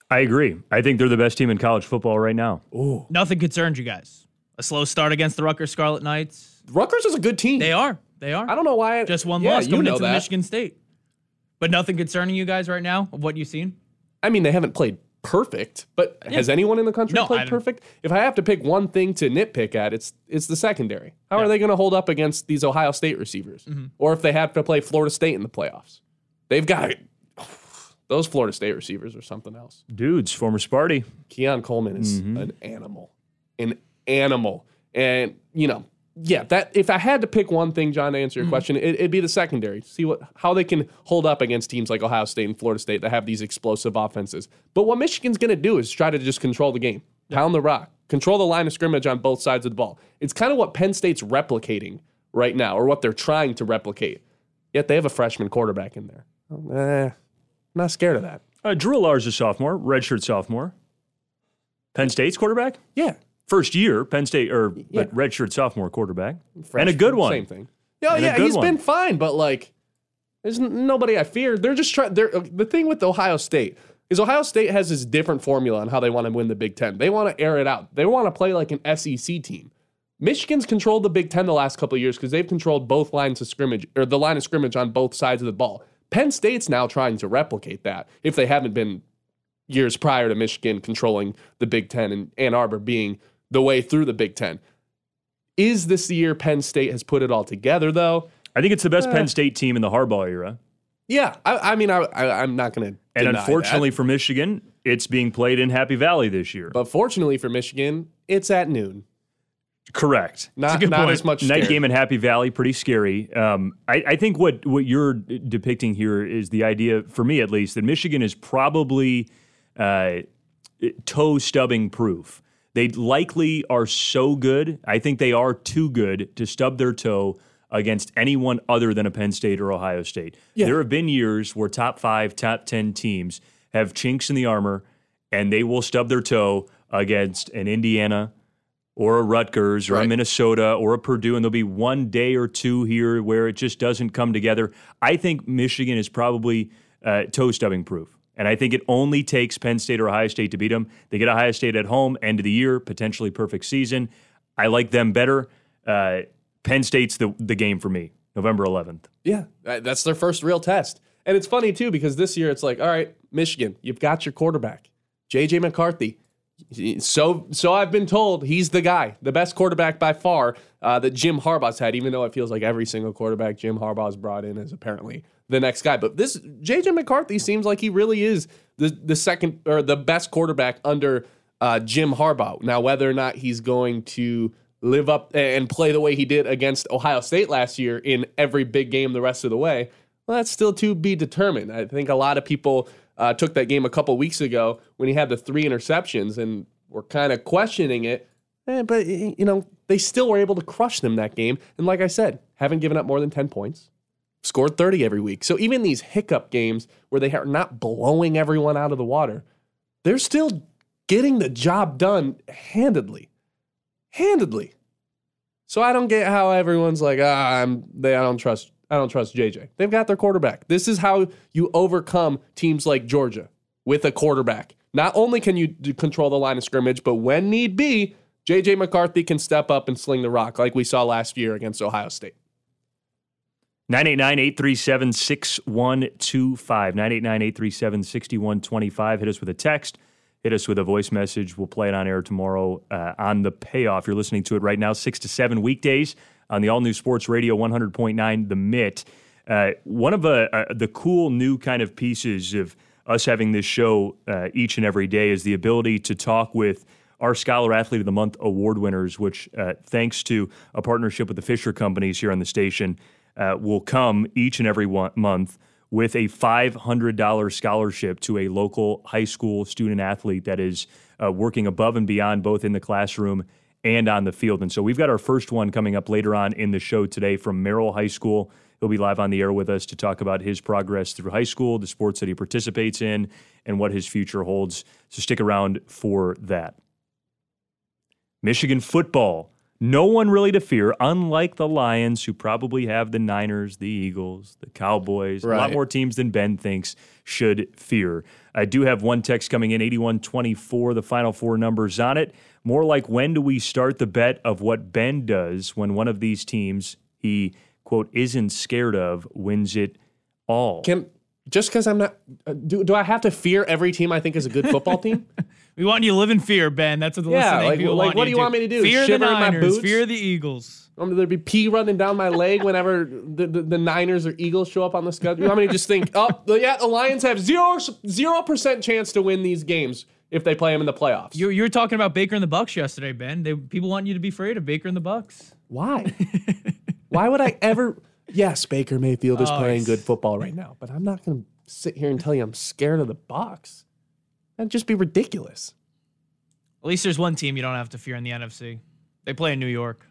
[SPEAKER 6] I agree. I think they're the best team in college football right now.
[SPEAKER 7] Ooh.
[SPEAKER 8] Nothing concerns you guys. A slow start against the Rutgers Scarlet Knights.
[SPEAKER 7] Rutgers is a good team.
[SPEAKER 8] They are. They are.
[SPEAKER 7] I don't know why.
[SPEAKER 8] Just one
[SPEAKER 7] Yeah,
[SPEAKER 8] loss
[SPEAKER 7] you
[SPEAKER 8] coming
[SPEAKER 7] know
[SPEAKER 8] into
[SPEAKER 7] that.
[SPEAKER 8] Michigan State. But nothing concerning you guys right now of what you've seen?
[SPEAKER 7] I mean, they haven't played perfect, but has anyone in the country
[SPEAKER 8] No,
[SPEAKER 7] played perfect? If I have to pick one thing to nitpick at, it's it's the secondary. How are they going to hold up against these Ohio State receivers?
[SPEAKER 8] Mm-hmm.
[SPEAKER 7] Or if they have to play Florida State in the playoffs, they've got those Florida State receivers are something else.
[SPEAKER 6] Dudes, former Sparty.
[SPEAKER 7] Keon Coleman is an animal, an animal, and you know, yeah. That if I had to pick one thing, John, to answer your question, it, it'd be the secondary. See what how they can hold up against teams like Ohio State and Florida State that have these explosive offenses. But what Michigan's going to do is try to just control the game, pound the rock, control the line of scrimmage on both sides of the ball. It's kind of what Penn State's replicating right now, or what they're trying to replicate. Yet they have a freshman quarterback in there. Eh, I'm not scared of that.
[SPEAKER 6] Uh, Drew Allar's a sophomore, redshirt sophomore. Penn State's quarterback?
[SPEAKER 7] Yeah.
[SPEAKER 6] First year, Penn State, or
[SPEAKER 7] Yeah.
[SPEAKER 6] but redshirt sophomore quarterback. and a good one.
[SPEAKER 7] Same thing. Yeah,
[SPEAKER 6] And
[SPEAKER 7] yeah, he's
[SPEAKER 6] one.
[SPEAKER 7] been fine, but like, there's nobody I fear. They're just trying. They're uh, the thing with Ohio State is Ohio State has this different formula on how they want to win the Big Ten. They want to air it out. They want to play like an SEC team. Michigan's controlled the Big Ten the last couple of years because they've controlled both lines of scrimmage or the line of scrimmage on both sides of the ball. Penn State's now trying to replicate that if they haven't been years prior to Michigan controlling the Big Ten and Ann Arbor being the way through the Big Ten. Is this the year Penn State has put it all together, though?
[SPEAKER 6] I think it's the best
[SPEAKER 7] Eh.
[SPEAKER 6] Penn State team in the Harbaugh era.
[SPEAKER 7] Yeah, I, I mean, I, I, I'm not going to.
[SPEAKER 6] And unfortunately for Michigan, it's being played in Happy Valley this year.
[SPEAKER 7] but fortunately for Michigan, it's at noon.
[SPEAKER 6] Correct.
[SPEAKER 7] Not, not as much
[SPEAKER 6] Night
[SPEAKER 7] scared.
[SPEAKER 6] game in Happy Valley, pretty scary. Um, I, I think what what you're depicting here is the idea, for me at least, that Michigan is probably uh, toe stubbing proof. They likely are so good. I think they are too good to stub their toe against anyone other than a Penn State or Ohio State.
[SPEAKER 7] Yeah.
[SPEAKER 6] There have been years where top five, top 10 teams have chinks in the armor and they will stub their toe against an Indiana or a Rutgers or a Minnesota or a Purdue, and there'll be one day or two here where it just doesn't come together. I think Michigan is probably uh, toe stubbing proof. And I think it only takes Penn State or Ohio State to beat them. They get Ohio State at home, end of the year, potentially perfect season. I like them better. Uh, Penn State's the, the game for me, November 11th.
[SPEAKER 7] Yeah, that's their first real test. And it's funny too because this year it's like, all right, Michigan, you've got your quarterback, JJ McCarthy. So, so I've been told he's the guy, the best quarterback by far uh, that Jim Harbaugh's had. Even though it feels like every single quarterback Jim Harbaugh's brought in is apparently the next guy. But this JJ McCarthy seems like he really is the the second or the best quarterback under uh, Jim Harbaugh. Now, whether or not he's going to live up and play the way he did against Ohio State last year in every big game the rest of the way, well, that's still to be determined. I think a lot of people uh, took that game a couple weeks ago when he had the three interceptions and were kind of questioning it. Eh, but, you know, they still were able to crush them that game. And like I said, haven't given up more than 10 points. Scored 30 every week. So even these hiccup games where they are not blowing everyone out of the water, they're still getting the job done handedly. Handedly. So I don't get how everyone's like, ah, I'm they I don't trust I don't trust JJ. They've got their quarterback. This is how you overcome teams like Georgia with a quarterback. Not only can you control the line of scrimmage, but when need be, JJ McCarthy can step up and sling the rock like we saw last year against Ohio State.
[SPEAKER 6] 989 837 6125. 989 837 6125. Hit us with a text. Hit us with a voice message. We'll play it on air tomorrow uh, on the payoff. You're listening to it right now, 6 to 7 weekdays on the all new sports radio 100.9 The Mitt. Uh, one of uh, uh, the cool new kind of pieces of us having this show uh, each and every day is the ability to talk with our Scholar Athlete of the Month award winners, which, uh, thanks to a partnership with the Fisher Companies here on the station, uh, will come each and every one month with a $500 scholarship to a local high school student athlete that is working above and beyond both in the classroom and on the field. And so we've got our first one coming up later on in the show today from Merrill High School. He'll be live on the air with us to talk about his progress through high school, the sports that he participates in, and what his future holds. So stick around for that. Michigan football. No one really to fear, unlike the Lions, who probably have the Niners, the Eagles, the Cowboys, a lot more teams than Ben thinks should fear. I do have one text coming in 8124, the final four numbers on it. More like when do we start the bet of what Ben does when one of these teams he, quote, isn't scared of wins it all?
[SPEAKER 7] Can just because I'm not, uh, do, do I have to fear every team I think is a good football team?
[SPEAKER 8] We want you to live in fear, Ben. That's what the
[SPEAKER 7] Yeah,
[SPEAKER 8] listening
[SPEAKER 7] like-
[SPEAKER 8] people
[SPEAKER 7] like,
[SPEAKER 8] want
[SPEAKER 7] what do you
[SPEAKER 8] to
[SPEAKER 7] want me to do?
[SPEAKER 8] Fear
[SPEAKER 7] Shiver
[SPEAKER 8] the
[SPEAKER 7] in my
[SPEAKER 8] Niners.
[SPEAKER 7] boots?
[SPEAKER 8] Fear the Eagles.
[SPEAKER 7] Want me to be pee running down my leg whenever the, the, the Niners or Eagles show up on the schedule? You want me to just think, oh, yeah, the Lions have zero zero percent chance to win these games if they play him in the playoffs.
[SPEAKER 8] You, you were talking about Baker and the Bucks yesterday, Ben. They, people want you to be afraid of Baker and the Bucks.
[SPEAKER 7] Why? Why would I ever? Yes, Baker Mayfield is
[SPEAKER 8] Oh,
[SPEAKER 7] playing good football right now, but I'm not going to sit here and tell you I'm scared of the Bucks. That'd just be ridiculous.
[SPEAKER 8] At least there's one team you don't have to fear in the NFC. They play in New York.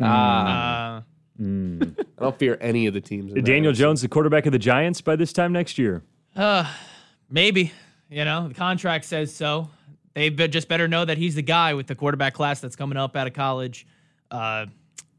[SPEAKER 7] Ah.
[SPEAKER 8] Uh,
[SPEAKER 6] Hmm.
[SPEAKER 7] I don't fear any of the teams.
[SPEAKER 6] Daniel
[SPEAKER 7] NFC.
[SPEAKER 6] Jones, the quarterback of the Giants, by this time next year.
[SPEAKER 8] Uh, maybe. You know, the contract says so. They be- just better know that he's the guy with the quarterback class that's coming up out of college uh,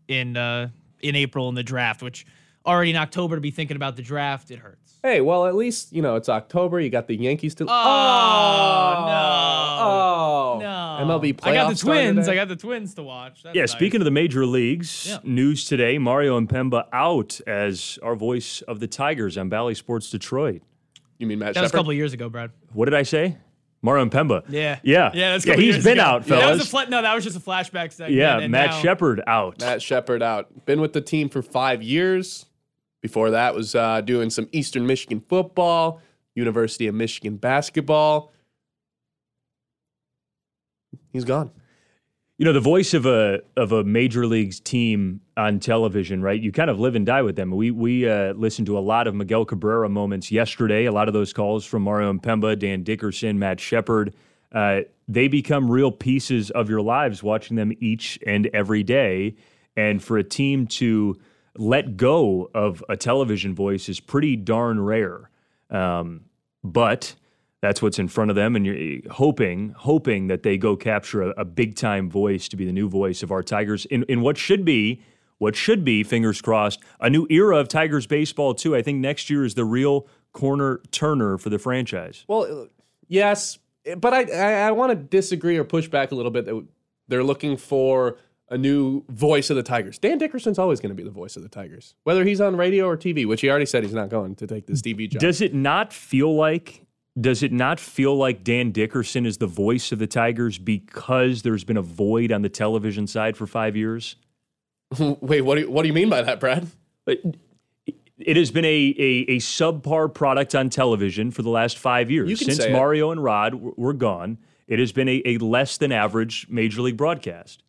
[SPEAKER 8] in uh, in April in the draft, which already in October to be thinking about the draft, it hurts.
[SPEAKER 7] Hey, well, at least you know it's October. You got the Yankees to.
[SPEAKER 8] Oh, no.
[SPEAKER 7] Oh,
[SPEAKER 8] No.
[SPEAKER 7] MLB playoffs.
[SPEAKER 8] I got the Twins. I got the Twins to watch. That's
[SPEAKER 6] yeah,
[SPEAKER 8] nice.
[SPEAKER 6] speaking of the major leagues,
[SPEAKER 8] Yeah.
[SPEAKER 6] news today Mario Impemba out as our voice of the Tigers on Bally Sports Detroit.
[SPEAKER 7] You mean Matt
[SPEAKER 8] that was a couple of years ago, Brad.
[SPEAKER 6] What did I say? Mario Impemba.
[SPEAKER 8] Yeah.
[SPEAKER 6] Yeah.
[SPEAKER 8] Yeah, that's a
[SPEAKER 6] yeah
[SPEAKER 8] couple
[SPEAKER 6] he's
[SPEAKER 8] years
[SPEAKER 6] been
[SPEAKER 8] ago.
[SPEAKER 6] out,
[SPEAKER 8] Yeah, that was a
[SPEAKER 6] fellas.
[SPEAKER 8] no, that was just a flashback segment.
[SPEAKER 6] Yeah, Matt
[SPEAKER 8] now-
[SPEAKER 6] Shepard out.
[SPEAKER 7] Matt Shepard out. Been with the team for five years. Before that was uh, doing some Eastern Michigan football, University of Michigan basketball. He's gone.
[SPEAKER 6] You know, the voice of a of a major leagues team on television, right? You kind of live and die with them. We we uh, listened to a lot of Miguel Cabrera moments yesterday. A lot of those calls from Mario Impemba, Dan Dickerson, Matt Shepard. Uh, they become real pieces of your lives watching them each and every day. And for a team to let go of a television voice is pretty darn rare. Um, but that's what's in front of them, and you're eh, hoping, hoping that they go capture a, a big time voice to be the new voice of our Tigers in, in what should be, what should be, fingers crossed, a new era of Tigers baseball too. I think next year is the real corner turner for the franchise.
[SPEAKER 7] Well, uh, yes, eh, but I I, I want to disagree or push back a little bit that they're looking for a new voice of the Tigers. Dan Dickerson's always going to be the voice of the Tigers, whether he's on radio or TV, which he already said he's not going to take this TV job.
[SPEAKER 6] Does it not feel like? Does it not feel like Dan Dickerson is the voice of the Tigers because there's been a void on the television side for five years?
[SPEAKER 7] Wait, what do you, what do you mean by that, Brad?
[SPEAKER 6] It has been a, a, a subpar product on television for the last five years.
[SPEAKER 7] You can
[SPEAKER 6] Since
[SPEAKER 7] it.
[SPEAKER 6] Mario and Rod were gone, it has been a, a less than average major league broadcast.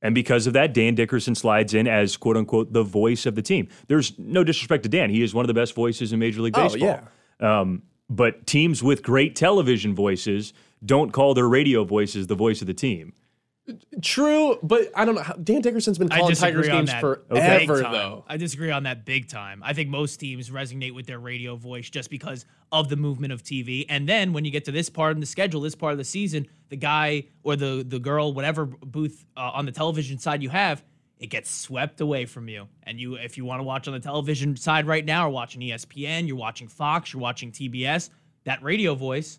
[SPEAKER 6] And because of that, Dan Dickerson slides in as quote unquote the voice of the team. There's no disrespect to Dan. He is one of the best voices in Major League
[SPEAKER 7] Oh,
[SPEAKER 6] Baseball. Um, but teams with great television voices don't call their radio voices the voice of the team.
[SPEAKER 7] True, but I don't know. Dan Dickerson's been
[SPEAKER 8] I
[SPEAKER 7] calling
[SPEAKER 8] disagree
[SPEAKER 7] Tigers
[SPEAKER 8] on
[SPEAKER 7] games
[SPEAKER 8] that
[SPEAKER 7] forever,
[SPEAKER 8] big time.
[SPEAKER 7] though.
[SPEAKER 8] I disagree on that big time. I think most teams resonate with their radio voice just because of the movement of TV. And then when you get to this part in the schedule, this part of the season, the guy or the the girl, whatever booth uh, on the television side you have, it gets swept away from you. And you, if you want to watch on the television side right now, or watching ESPN, you're watching Fox, you're watching TBS, that radio voice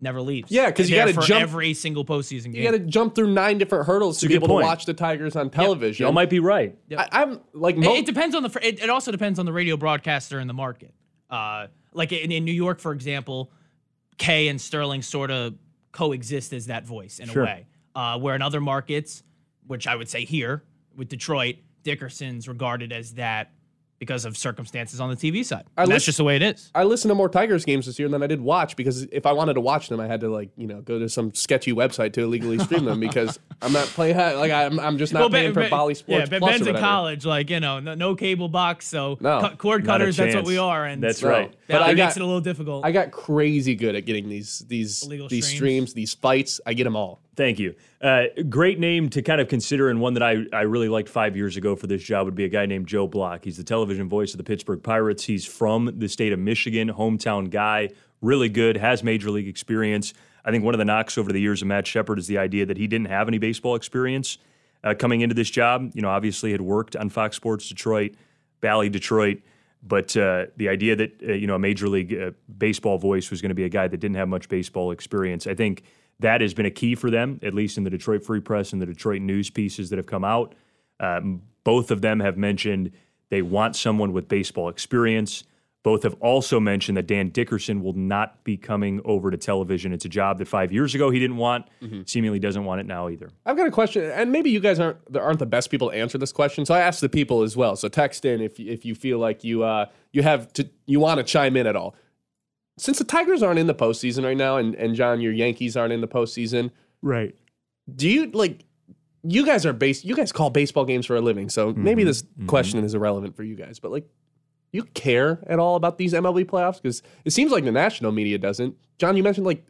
[SPEAKER 8] never leaves.
[SPEAKER 7] Yeah,
[SPEAKER 8] because
[SPEAKER 7] you gotta
[SPEAKER 8] for
[SPEAKER 7] jump-
[SPEAKER 8] every single postseason game.
[SPEAKER 7] You got to jump through nine different hurdles to be able
[SPEAKER 6] point.
[SPEAKER 7] to watch the Tigers on television.
[SPEAKER 6] Y'all might be right.
[SPEAKER 7] I, I'm like,
[SPEAKER 8] It-
[SPEAKER 7] mo-
[SPEAKER 8] it, depends on the. fr- It, it also depends on the radio broadcaster in the market. Uh, like in, in New York, for example, Kay and Sterling sort of coexist as that voice in
[SPEAKER 6] Sure.
[SPEAKER 8] a way. Uh, where in other markets, which I would say here with Detroit, Dickerson's regarded as that because of circumstances on the TV side.
[SPEAKER 7] I
[SPEAKER 8] that's
[SPEAKER 7] lis-
[SPEAKER 8] just the way it is.
[SPEAKER 7] I listened to more Tigers games this year than I did watch because if I wanted to watch them, I had to like you know go to some sketchy website to illegally stream them because I'm not playing like I'm, I'm just not
[SPEAKER 8] Well,
[SPEAKER 7] paying
[SPEAKER 8] Ben-
[SPEAKER 7] for
[SPEAKER 8] Ben-
[SPEAKER 7] Bally Sports
[SPEAKER 8] Yeah, Ben-
[SPEAKER 7] Plus or
[SPEAKER 8] Ben's in college, like you know, no, no cable box, so
[SPEAKER 7] No,
[SPEAKER 8] cu- cord cutters. That's what we are, and
[SPEAKER 6] That's
[SPEAKER 8] so
[SPEAKER 6] right.
[SPEAKER 8] That
[SPEAKER 7] But I
[SPEAKER 8] makes
[SPEAKER 7] got-
[SPEAKER 8] it a little difficult.
[SPEAKER 7] I got crazy good at getting these these
[SPEAKER 8] Illegal
[SPEAKER 7] these
[SPEAKER 8] streams.
[SPEAKER 7] streams, these fights. I get them all.
[SPEAKER 6] Thank you. Uh, great name to kind of consider, and one that I, I really liked five years ago for this job would be a guy named Joe Block. He's the television voice of the Pittsburgh Pirates. He's from the state of Michigan, hometown guy, really good, has major league experience. I think one of the knocks over the years of Matt Shepard is the idea that he didn't have any baseball experience uh, coming into this job. You know, obviously had worked on Fox Sports Detroit, Bally Detroit. But uh, the idea that uh, you know a major league uh, baseball voice was going to be a guy that didn't have much baseball experience, I think that has been a key for them, at least in the Detroit Free Press and the Detroit news pieces that have come out. Um, both of them have mentioned they want someone with baseball experience. Both have also mentioned that Dan Dickerson will not be coming over to television. It's a job that five years ago he didn't want.
[SPEAKER 7] Mm-hmm.
[SPEAKER 6] Seemingly doesn't want it now either.
[SPEAKER 7] I've got a question, and maybe you guys aren't aren't the best people to answer this question. So I asked the people as well. So text in if if you feel like you uh you have to you want to chime in at all. Since the Tigers aren't in the postseason right now, and and John, your Yankees aren't in the postseason,
[SPEAKER 6] right?
[SPEAKER 7] Do you like? You guys are base. You guys call baseball games for a living, so maybe
[SPEAKER 6] Mhm.
[SPEAKER 7] this question is irrelevant for you guys. But like, you care at all about these MLB playoffs? Because it seems like the national media doesn't. John, you mentioned like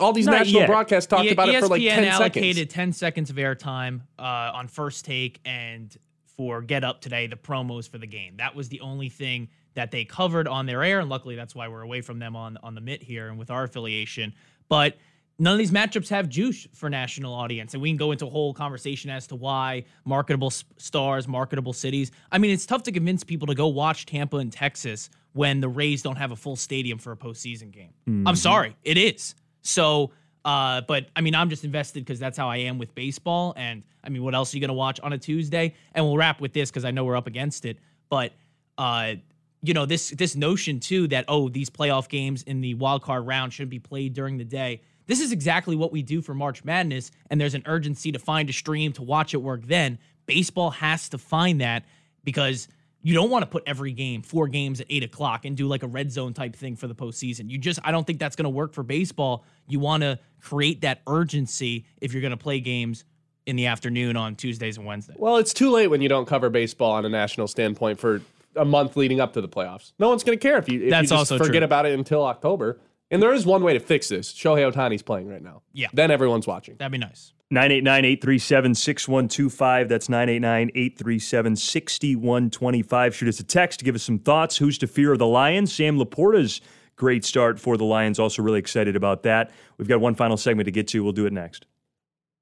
[SPEAKER 7] all these
[SPEAKER 8] Not
[SPEAKER 7] national
[SPEAKER 8] yet.
[SPEAKER 7] broadcasts talked
[SPEAKER 8] E-
[SPEAKER 7] about it for like
[SPEAKER 8] ESPN
[SPEAKER 7] ten
[SPEAKER 8] allocated
[SPEAKER 7] seconds.
[SPEAKER 8] 10 seconds of airtime uh, on first take and for Get Up today, the promos for the game. That was the only thing that they covered on their air, and luckily that's why we're away from them on on the mitt here and with our affiliation. But none of these matchups have juice for national audience, and we can go into a whole conversation as to why marketable stars, marketable cities. I mean, it's tough to convince people to go watch Tampa and Texas when the Rays don't have a full stadium for a postseason game. I'm
[SPEAKER 6] Mhm.
[SPEAKER 8] sorry, it is. So, uh, but I mean, I'm just invested because that's how I am with baseball. And I mean, what else are you going to watch on a Tuesday? And we'll wrap with this because I know we're up against it. But, uh, you know, this this notion too that oh, these playoff games in the wild card round should be played during the day. This is exactly what we do for March Madness, and there's an urgency to find a stream to watch it work. Then baseball has to find that because you don't want to put every game, four games at eight o'clock, and do like a red zone type thing for the postseason. You just, I don't think that's going to work for baseball. You want to create that urgency if you're going to play games in the afternoon on Tuesdays and Wednesdays.
[SPEAKER 7] Well, it's too late when you don't cover baseball on a national standpoint for a month leading up to the playoffs. No one's going to care if you, if
[SPEAKER 8] That's
[SPEAKER 7] you just
[SPEAKER 8] also
[SPEAKER 7] forget
[SPEAKER 8] true.
[SPEAKER 7] about it until October. And there is one way to fix this. Shohei Ohtani's playing right now.
[SPEAKER 8] Yeah.
[SPEAKER 7] Then everyone's watching.
[SPEAKER 8] That'd be nice.
[SPEAKER 6] 989 837 6125. That's 989 837 6125. Shoot us a text. Give us some thoughts. Who's to fear of the Lions? Sam LaPorta's great start for the Lions. Also, really excited about that. We've got one final segment to get to. We'll do it next.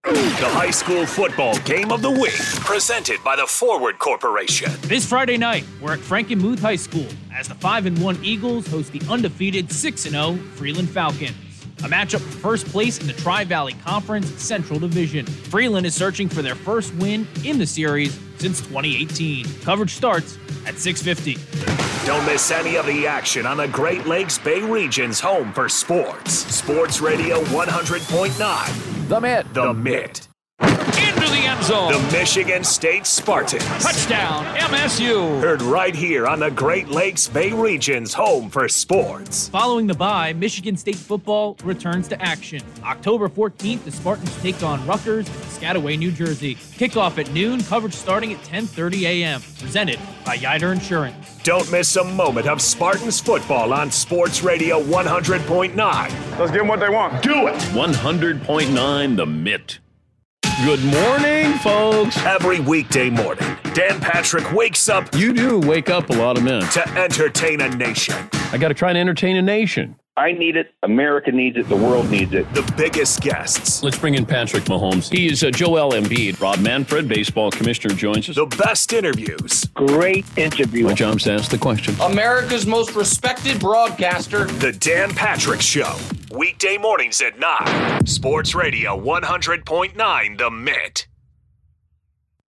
[SPEAKER 1] The high school football game of the week, presented by the Forward Corporation.
[SPEAKER 8] This Friday night, we're at Frankenmuth High School as the 5 and 1 Eagles host the undefeated 6 and 0 Freeland Falcons. A matchup for first place in the Tri Valley Conference Central Division. Freeland is searching for their first win in the series since 2018. Coverage starts at 6:50.
[SPEAKER 1] Don't miss any of the action on the Great Lakes Bay region's home for sports. Sports Radio 100.9.
[SPEAKER 4] The Mitt.
[SPEAKER 1] The Mitt.
[SPEAKER 3] Zone.
[SPEAKER 1] The Michigan State Spartans.
[SPEAKER 3] Touchdown, MSU.
[SPEAKER 1] Heard right here on the Great Lakes Bay region's home for sports.
[SPEAKER 8] Following the bye, Michigan State football returns to action. October 14th, the Spartans take on Rutgers in Piscataway, New Jersey. Kickoff at noon, coverage starting at 10:30 a.m. Presented by Yider Insurance.
[SPEAKER 1] Don't miss a moment of Spartans football on Sports Radio 100.9.
[SPEAKER 18] Let's give them what they want. Do it. 100.9 The Mitt. Good morning, folks.
[SPEAKER 1] Every weekday morning, Dan Patrick wakes up
[SPEAKER 18] You do wake up a lot of men.
[SPEAKER 1] to entertain a nation.
[SPEAKER 18] I got to try and entertain a nation.
[SPEAKER 12] I need it. America needs it. The world needs it.
[SPEAKER 1] The biggest guests,
[SPEAKER 18] Let's bring in Patrick Mahomes. He's uh, Joel Embiid. Rob Manfred, baseball commissioner, joins us.
[SPEAKER 1] the best interviews,
[SPEAKER 12] Great interview.
[SPEAKER 18] My job's to ask the question.
[SPEAKER 4] America's most respected broadcaster.
[SPEAKER 1] The Dan Patrick Show. Weekday mornings at 9. Sports Radio 100.9 The Mitt.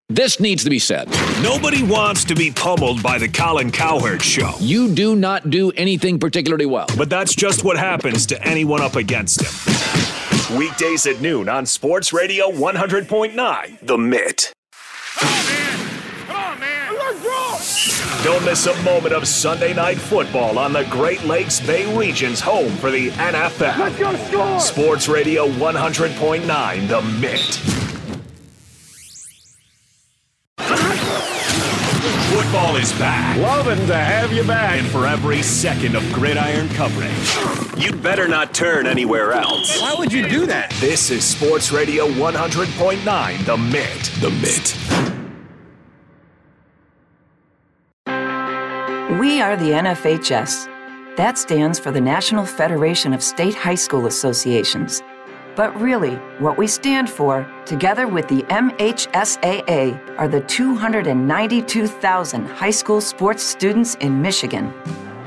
[SPEAKER 4] This needs to be said.
[SPEAKER 1] Nobody wants to be pummeled by the Colin Cowherd Show.
[SPEAKER 4] You do not do anything particularly well.
[SPEAKER 1] But that's just what happens to anyone up against him. Weekdays at noon on Sports Radio 100.9 The Mitt. Don't miss a moment of Sunday night football on the Great Lakes Bay region's home for the NFL.
[SPEAKER 11] Let's go score!
[SPEAKER 1] Sports Radio 100.9 The Mitt. Put Football is back.
[SPEAKER 18] Loving to have you back.
[SPEAKER 1] And for every second of gridiron coverage, you'd better not turn anywhere else.
[SPEAKER 18] Why would you do that?
[SPEAKER 1] This is Sports Radio 100.9, The Mitt. The Mitt.
[SPEAKER 19] We are the NFHS. That stands for the National Federation of State High School Associations. But really, what we stand for, together with the MHSAA, are the 292,000 high school sports students in Michigan.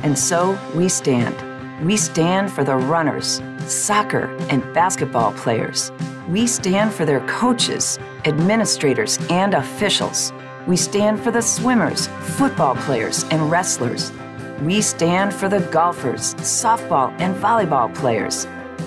[SPEAKER 19] And so we stand. We stand for the runners, soccer, and basketball players. We stand for their coaches, administrators, and officials. We stand for the swimmers, football players, and wrestlers. We stand for the golfers, softball, and volleyball players.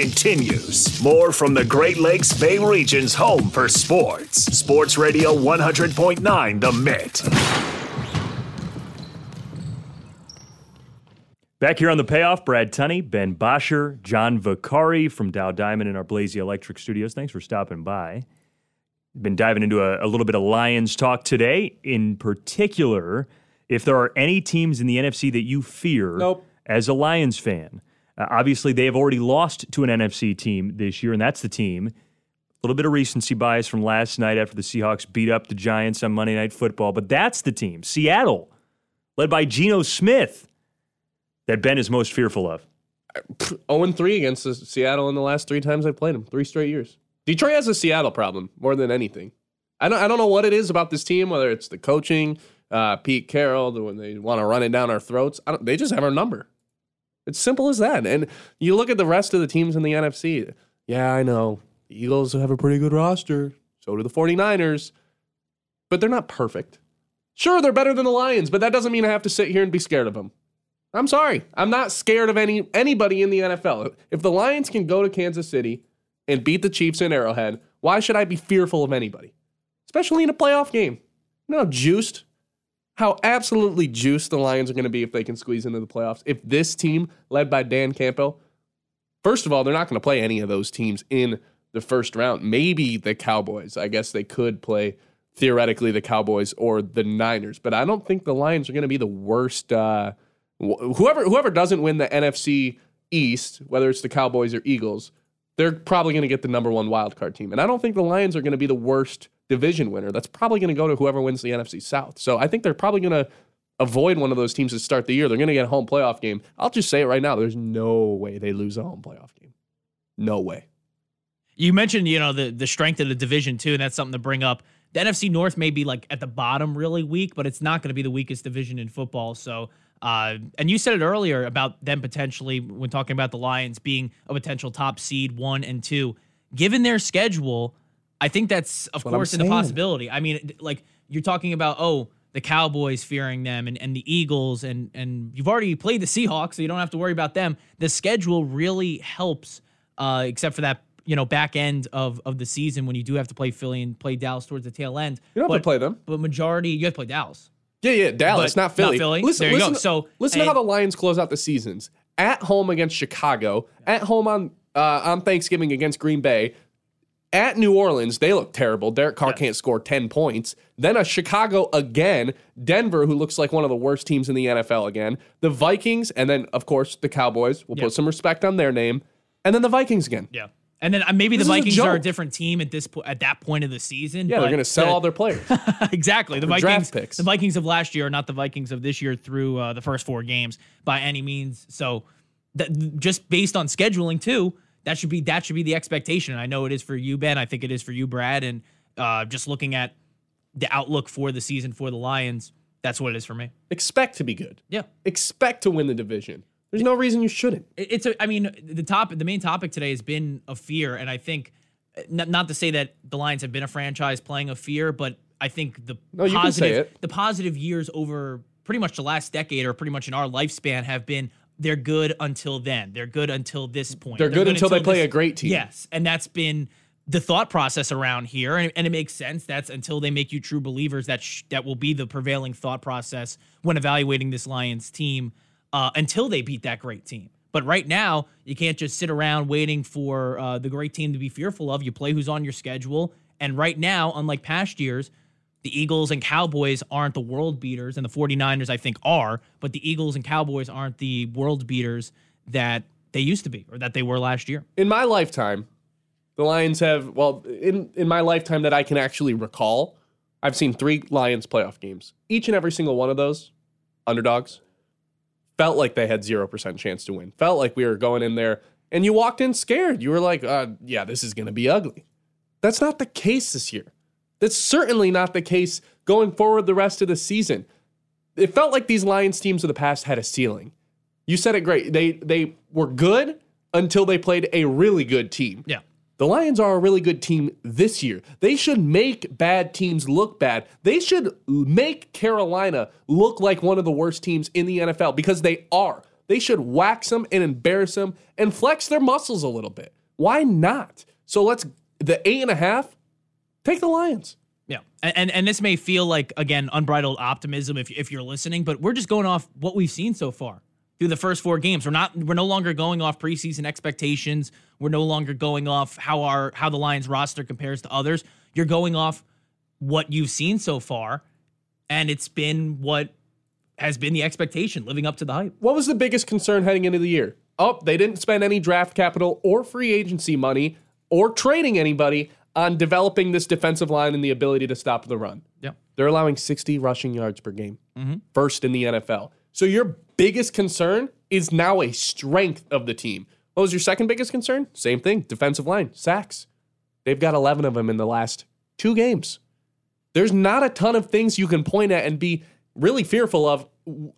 [SPEAKER 1] continues. More from the Great Lakes Bay region's home for sports. Sports Radio 100.9 The Mitt.
[SPEAKER 6] Back here on the payoff, Brad Tunney, Ben Bosher, John Vicari from Dow Diamond in our Blazy Electric Studios. Thanks for stopping by. Been diving into a, a little bit of Lions talk today. In particular, if there are any teams in the NFC that you fear
[SPEAKER 7] Nope.
[SPEAKER 6] as a Lions fan. Uh, obviously, they have already lost to an NFC team this year, and that's the team. A little bit of recency bias from last night after the Seahawks beat up the Giants on Monday Night Football, but that's the team, Seattle, led by Geno Smith, that Ben is most fearful of.
[SPEAKER 7] 0 3 against Seattle in the last three times I played them, three straight years. Detroit has a Seattle problem more than anything. I don't, I don't know what it is about this team, whether it's the coaching, uh, Pete Carroll, when they want to run it down our throats. They just have our number. It's simple as that. And you look at the rest of the teams in the NFC. Yeah, I know. The Eagles have a pretty good roster. So do the 49ers. But they're not perfect. Sure, they're better than the Lions, but that doesn't mean I have to sit here and be scared of them. I'm sorry. I'm not scared of any anybody in the NFL. If the Lions can go to Kansas City and beat the Chiefs in Arrowhead, why should I be fearful of anybody? Especially in a playoff game. You know how juiced, how absolutely juiced the Lions are going to be if they can squeeze into the playoffs. If this team, led by Dan Campbell, first of all, they're not going to play any of those teams in the first round. Maybe the Cowboys. I guess they could play theoretically the Cowboys or the Niners, but I don't think the Lions are going to be the worst. Uh, wh- whoever whoever doesn't win the NFC East, whether it's the Cowboys or Eagles, they're probably going to get the number one wild card team. And I don't think the Lions are going to be the worst division winner. That's probably going to go to whoever wins the NFC South. So I think they're probably going to avoid one of those teams to start the year. They're going to get a home playoff game. I'll just say it right now. There's no way they lose a home playoff game. No way.
[SPEAKER 8] You mentioned, you know, the the strength of the division too, and that's something to bring up. The NFC North may be like at the bottom really weak, but it's not going to be the weakest division in football. So, uh, and you said it earlier about them potentially when talking about the Lions being a potential top seed one and two. Given their schedule, I think that's of course in a possibility. I mean, like you're talking about, oh, the Cowboys fearing them and, and the Eagles, and and you've already played the Seahawks, so you don't have to worry about them. The schedule really helps, uh, except for that you know back end of of the season when you do have to play Philly and play Dallas towards the tail end.
[SPEAKER 7] You don't have to play them.
[SPEAKER 8] but majority you have to play Dallas.
[SPEAKER 7] Yeah, yeah, Dallas,
[SPEAKER 8] But
[SPEAKER 7] not Philly.
[SPEAKER 8] not Philly.
[SPEAKER 7] Listen,
[SPEAKER 8] There you go.
[SPEAKER 7] listen,
[SPEAKER 8] So,
[SPEAKER 7] listen to how the Lions close out the seasons. At home against Chicago, at home on uh, on Thanksgiving against Green Bay, at New Orleans, they look terrible. Derek Carr can't score 10 points. Then a Chicago again, Denver, who looks like one of the worst teams in the NFL again, the Vikings, and then, of course, the Cowboys. We'll
[SPEAKER 8] Yeah.
[SPEAKER 7] put some respect on their name. And then the Vikings again.
[SPEAKER 8] Yeah. And then uh, maybe
[SPEAKER 7] This
[SPEAKER 8] the
[SPEAKER 7] is a
[SPEAKER 8] Vikings are a different team at this po- at that point of the season.
[SPEAKER 7] Yeah, they're going to sell
[SPEAKER 8] the-
[SPEAKER 7] all their players.
[SPEAKER 8] exactly. The Vikings,
[SPEAKER 7] picks.
[SPEAKER 8] the Vikings of last year are not the Vikings of this year through uh, the first four games by any means. So, that, just based on scheduling too, that should be that should be the expectation. And I know it is for you, Ben. I think it is for you, Brad. And uh, just looking at the outlook for the season for the Lions, that's what it is for me.
[SPEAKER 7] Expect to be good.
[SPEAKER 8] Yeah.
[SPEAKER 7] Expect to win the division. There's no reason you shouldn't.
[SPEAKER 8] It- It's a, I mean, the top, the main topic today has been a fear, and I think, not, not to say that the Lions have been a franchise playing a fear, but I think the
[SPEAKER 7] No, you can say
[SPEAKER 8] positive,
[SPEAKER 7] it.
[SPEAKER 8] the positive years over pretty much the last decade, or pretty much in our lifespan, have been they're good until then. They're good until this point.
[SPEAKER 7] They're good until they play
[SPEAKER 8] this-
[SPEAKER 7] a great team.
[SPEAKER 8] Yes, and that's been the thought process around here, and, and it makes sense. That's until they make you true believers. That sh- that will be the prevailing thought process when evaluating this Lions team uh, until they beat that great team. But right now, you can't just sit around waiting for uh, the great team to be fearful of. You play who's on your schedule, and right now, unlike past years, the Eagles and Cowboys aren't the world beaters, and the 49ers, I think, are, but the Eagles and Cowboys aren't the world beaters that they used to be or that they were last year.
[SPEAKER 7] In my lifetime, the Lions have well in in my lifetime that I can actually recall, I've seen three Lions playoff games. Each and every single one of those underdogs felt like they had 0% chance to win. Felt like we were going in there and you walked in scared. You were like, uh, yeah, this is going to be ugly. That's not the case this year. That's certainly not the case going forward the rest of the season. It felt like these Lions teams of the past had a ceiling. You said it great. They they were good until they played a really good team.
[SPEAKER 8] Yeah.
[SPEAKER 7] The Lions are a really good team this year. They should make bad teams look bad. They should make Carolina look like one of the worst teams in the NFL because they are. They should wax them and embarrass them and flex their muscles a little bit. Why not? So let's the eight and a half. Take the Lions.
[SPEAKER 8] Yeah, and, and and this may feel like again unbridled optimism if if you're listening, but we're just going off what we've seen so far through the first four games. We're not we're no longer going off preseason expectations. We're no longer going off how our how the Lions roster compares to others. You're going off what you've seen so far, and it's been what has been the expectation, living up to the hype.
[SPEAKER 7] What was the biggest concern heading into the year? Oh, they didn't spend any draft capital or free agency money or trading anybody on developing this defensive line and the ability to stop the run.
[SPEAKER 8] Yep.
[SPEAKER 7] They're allowing 60 rushing yards per game,
[SPEAKER 8] Mhm.
[SPEAKER 7] first in the NFL. So your biggest concern is now a strength of the team. What was your second biggest concern? Same thing, defensive line, sacks. They've got 11 of them in the last two games. There's not a ton of things you can point at and be really fearful of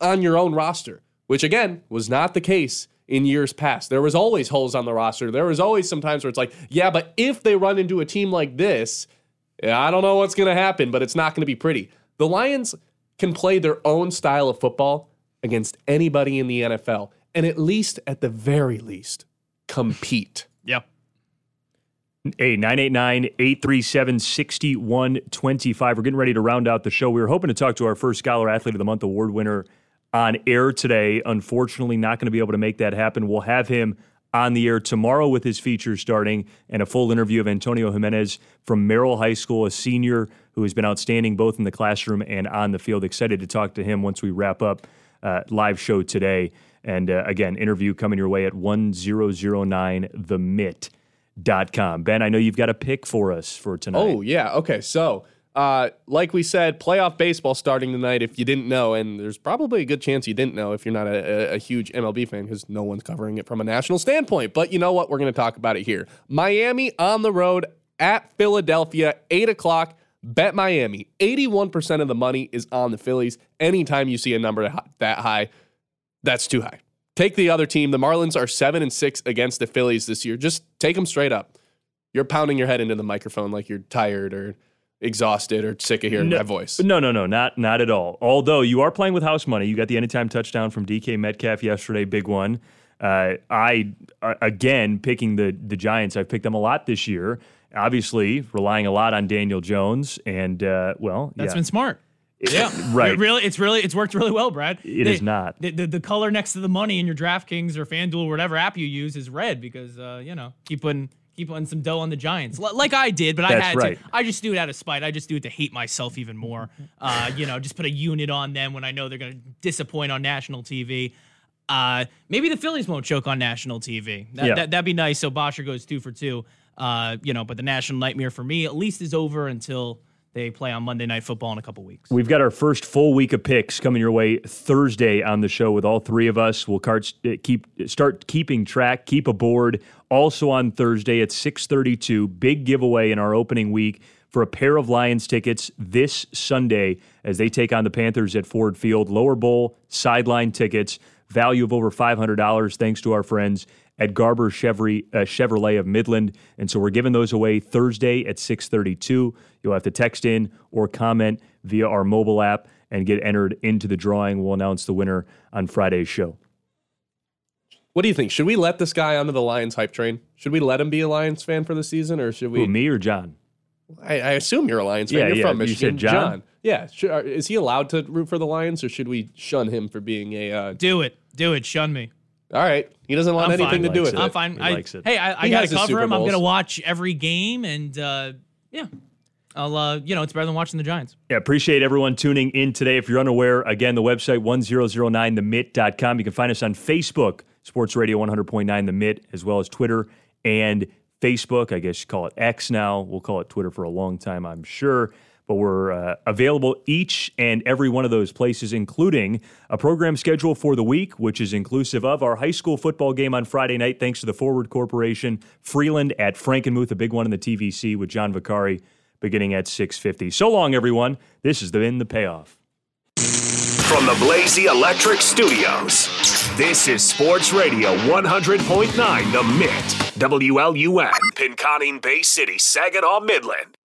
[SPEAKER 7] on your own roster, which again was not the case in years past. There was always holes on the roster. There was always some times where it's like, yeah, but if they run into a team like this, I don't know what's going to happen, but it's not going to be pretty. The Lions can play their own style of football against anybody in the NFL and at least at the very least compete.
[SPEAKER 8] Yep.
[SPEAKER 6] Hey, 989 837 6125. We're getting ready to round out the show. We were hoping to talk to our first Scholar Athlete of the Month award winner on air today. Unfortunately, not going to be able to make that happen. We'll have him on the air tomorrow with his feature starting and a full interview of Antonio Jimenez from Merrill High School, a senior who has been outstanding both in the classroom and on the field. Excited to talk to him once we wrap up uh, live show today. And uh, again, interview coming your way at 1009themit.com. Ben, I know you've got a pick for us for tonight.
[SPEAKER 7] Oh, yeah. Okay. So, uh, like we said, playoff baseball starting tonight. If you didn't know, and there's probably a good chance you didn't know if you're not a, a, huge MLB fan because no one's covering it from a national standpoint. But you know what? We're going to talk about it here. Miami on the road at Philadelphia, 8 o'clock. Bet Miami. 81% of the money is on the Phillies. Anytime you see a number that high, that's too high. Take the other team. The Marlins are 7 and 6 against the Phillies this year. Just take them straight up. You're pounding your head into the microphone like you're tired or exhausted or sick of hearing
[SPEAKER 6] no,
[SPEAKER 7] my voice.
[SPEAKER 6] No, no, no, not not at all. Although you are playing with house money, you got the anytime touchdown from DK Metcalf yesterday, big one. Uh, I uh, again picking the the Giants. I've picked them a lot this year. Obviously, relying a lot on Daniel Jones, and uh, well,
[SPEAKER 8] That's
[SPEAKER 6] yeah.
[SPEAKER 8] been smart.
[SPEAKER 6] Yeah, right.
[SPEAKER 8] It really, it's really, it's worked really well, Brad.
[SPEAKER 6] It
[SPEAKER 8] They-
[SPEAKER 6] is not.
[SPEAKER 8] The, the, the color next to the money in your DraftKings or FanDuel or whatever app you use is red because uh, you know keep putting keep putting some dough on the Giants, L- like I did, but I
[SPEAKER 6] That's
[SPEAKER 8] had
[SPEAKER 6] right.
[SPEAKER 8] to. I just do it out of spite. I just do it to hate myself even more. Uh, you know, just put a unit on them when I know they're going to disappoint on national TV. Uh, maybe the Phillies won't choke on national TV. That,
[SPEAKER 6] Yeah.
[SPEAKER 8] that, that'd be nice. So Bosher goes two for two. Uh, you know, but the national nightmare for me at least is over until they play on Monday Night Football in a couple weeks.
[SPEAKER 6] We've got our first full week of picks coming your way Thursday on the show with all three of us. We'll uh, keep start keeping track, keep a board. Also on Thursday at 6:32, big giveaway in our opening week for a pair of Lions tickets this Sunday as they take on the Panthers at Ford Field. Lower Bowl sideline tickets, value of over $500 thanks to our friends at Garber Chevrolet, uh, Chevrolet of Midland. And so we're giving those away Thursday at 632. You'll have to text in or comment via our mobile app and get entered into the drawing. We'll announce the winner on Friday's show.
[SPEAKER 7] What do you think? Should we let this guy onto the Lions hype train? Should we let him be a Lions fan for the season, or should we?
[SPEAKER 6] Who, me or John?
[SPEAKER 7] I, I assume you're a Lions fan.
[SPEAKER 6] Yeah,
[SPEAKER 7] you're
[SPEAKER 6] yeah.
[SPEAKER 7] from
[SPEAKER 6] You
[SPEAKER 7] Michigan.
[SPEAKER 6] said John?
[SPEAKER 7] Yeah. Should, are- is he allowed to root for the Lions, or should we shun him for being a? Uh,
[SPEAKER 8] Do it. Do it. Shun me.
[SPEAKER 7] All right. He doesn't want
[SPEAKER 8] I'm
[SPEAKER 7] anything
[SPEAKER 8] fine.
[SPEAKER 7] to do with it.
[SPEAKER 8] I'm fine.
[SPEAKER 6] He
[SPEAKER 8] I,
[SPEAKER 6] likes it.
[SPEAKER 8] Hey, I, I
[SPEAKER 7] He
[SPEAKER 8] got
[SPEAKER 7] has
[SPEAKER 8] to
[SPEAKER 7] his
[SPEAKER 8] cover
[SPEAKER 7] Super
[SPEAKER 8] him. I'm
[SPEAKER 7] Bowls.
[SPEAKER 8] gonna watch every game, and uh, yeah, I'll. Uh, you know, it's better than watching the Giants.
[SPEAKER 6] Yeah, appreciate everyone tuning in today. If you're unaware, again, the website 1009themit.com. You can find us on Facebook, Sports Radio 100.9 The Mitt, as well as Twitter and Facebook. I guess you call it X now. We'll call it Twitter for a long time, I'm sure. But we're uh, available each and every one of those places, including a program schedule for the week, which is inclusive of our high school football game on Friday night, thanks to the Forward Corporation, Freeland at Frankenmuth, a big one in the TVC with John Vicari beginning at 6.50. So long, everyone. This has the been The Payoff.
[SPEAKER 1] From the Blazy Electric Studios, this is Sports Radio 100.9 The Mitt. WLUN, Pinconning Bay City, Saginaw, Midland.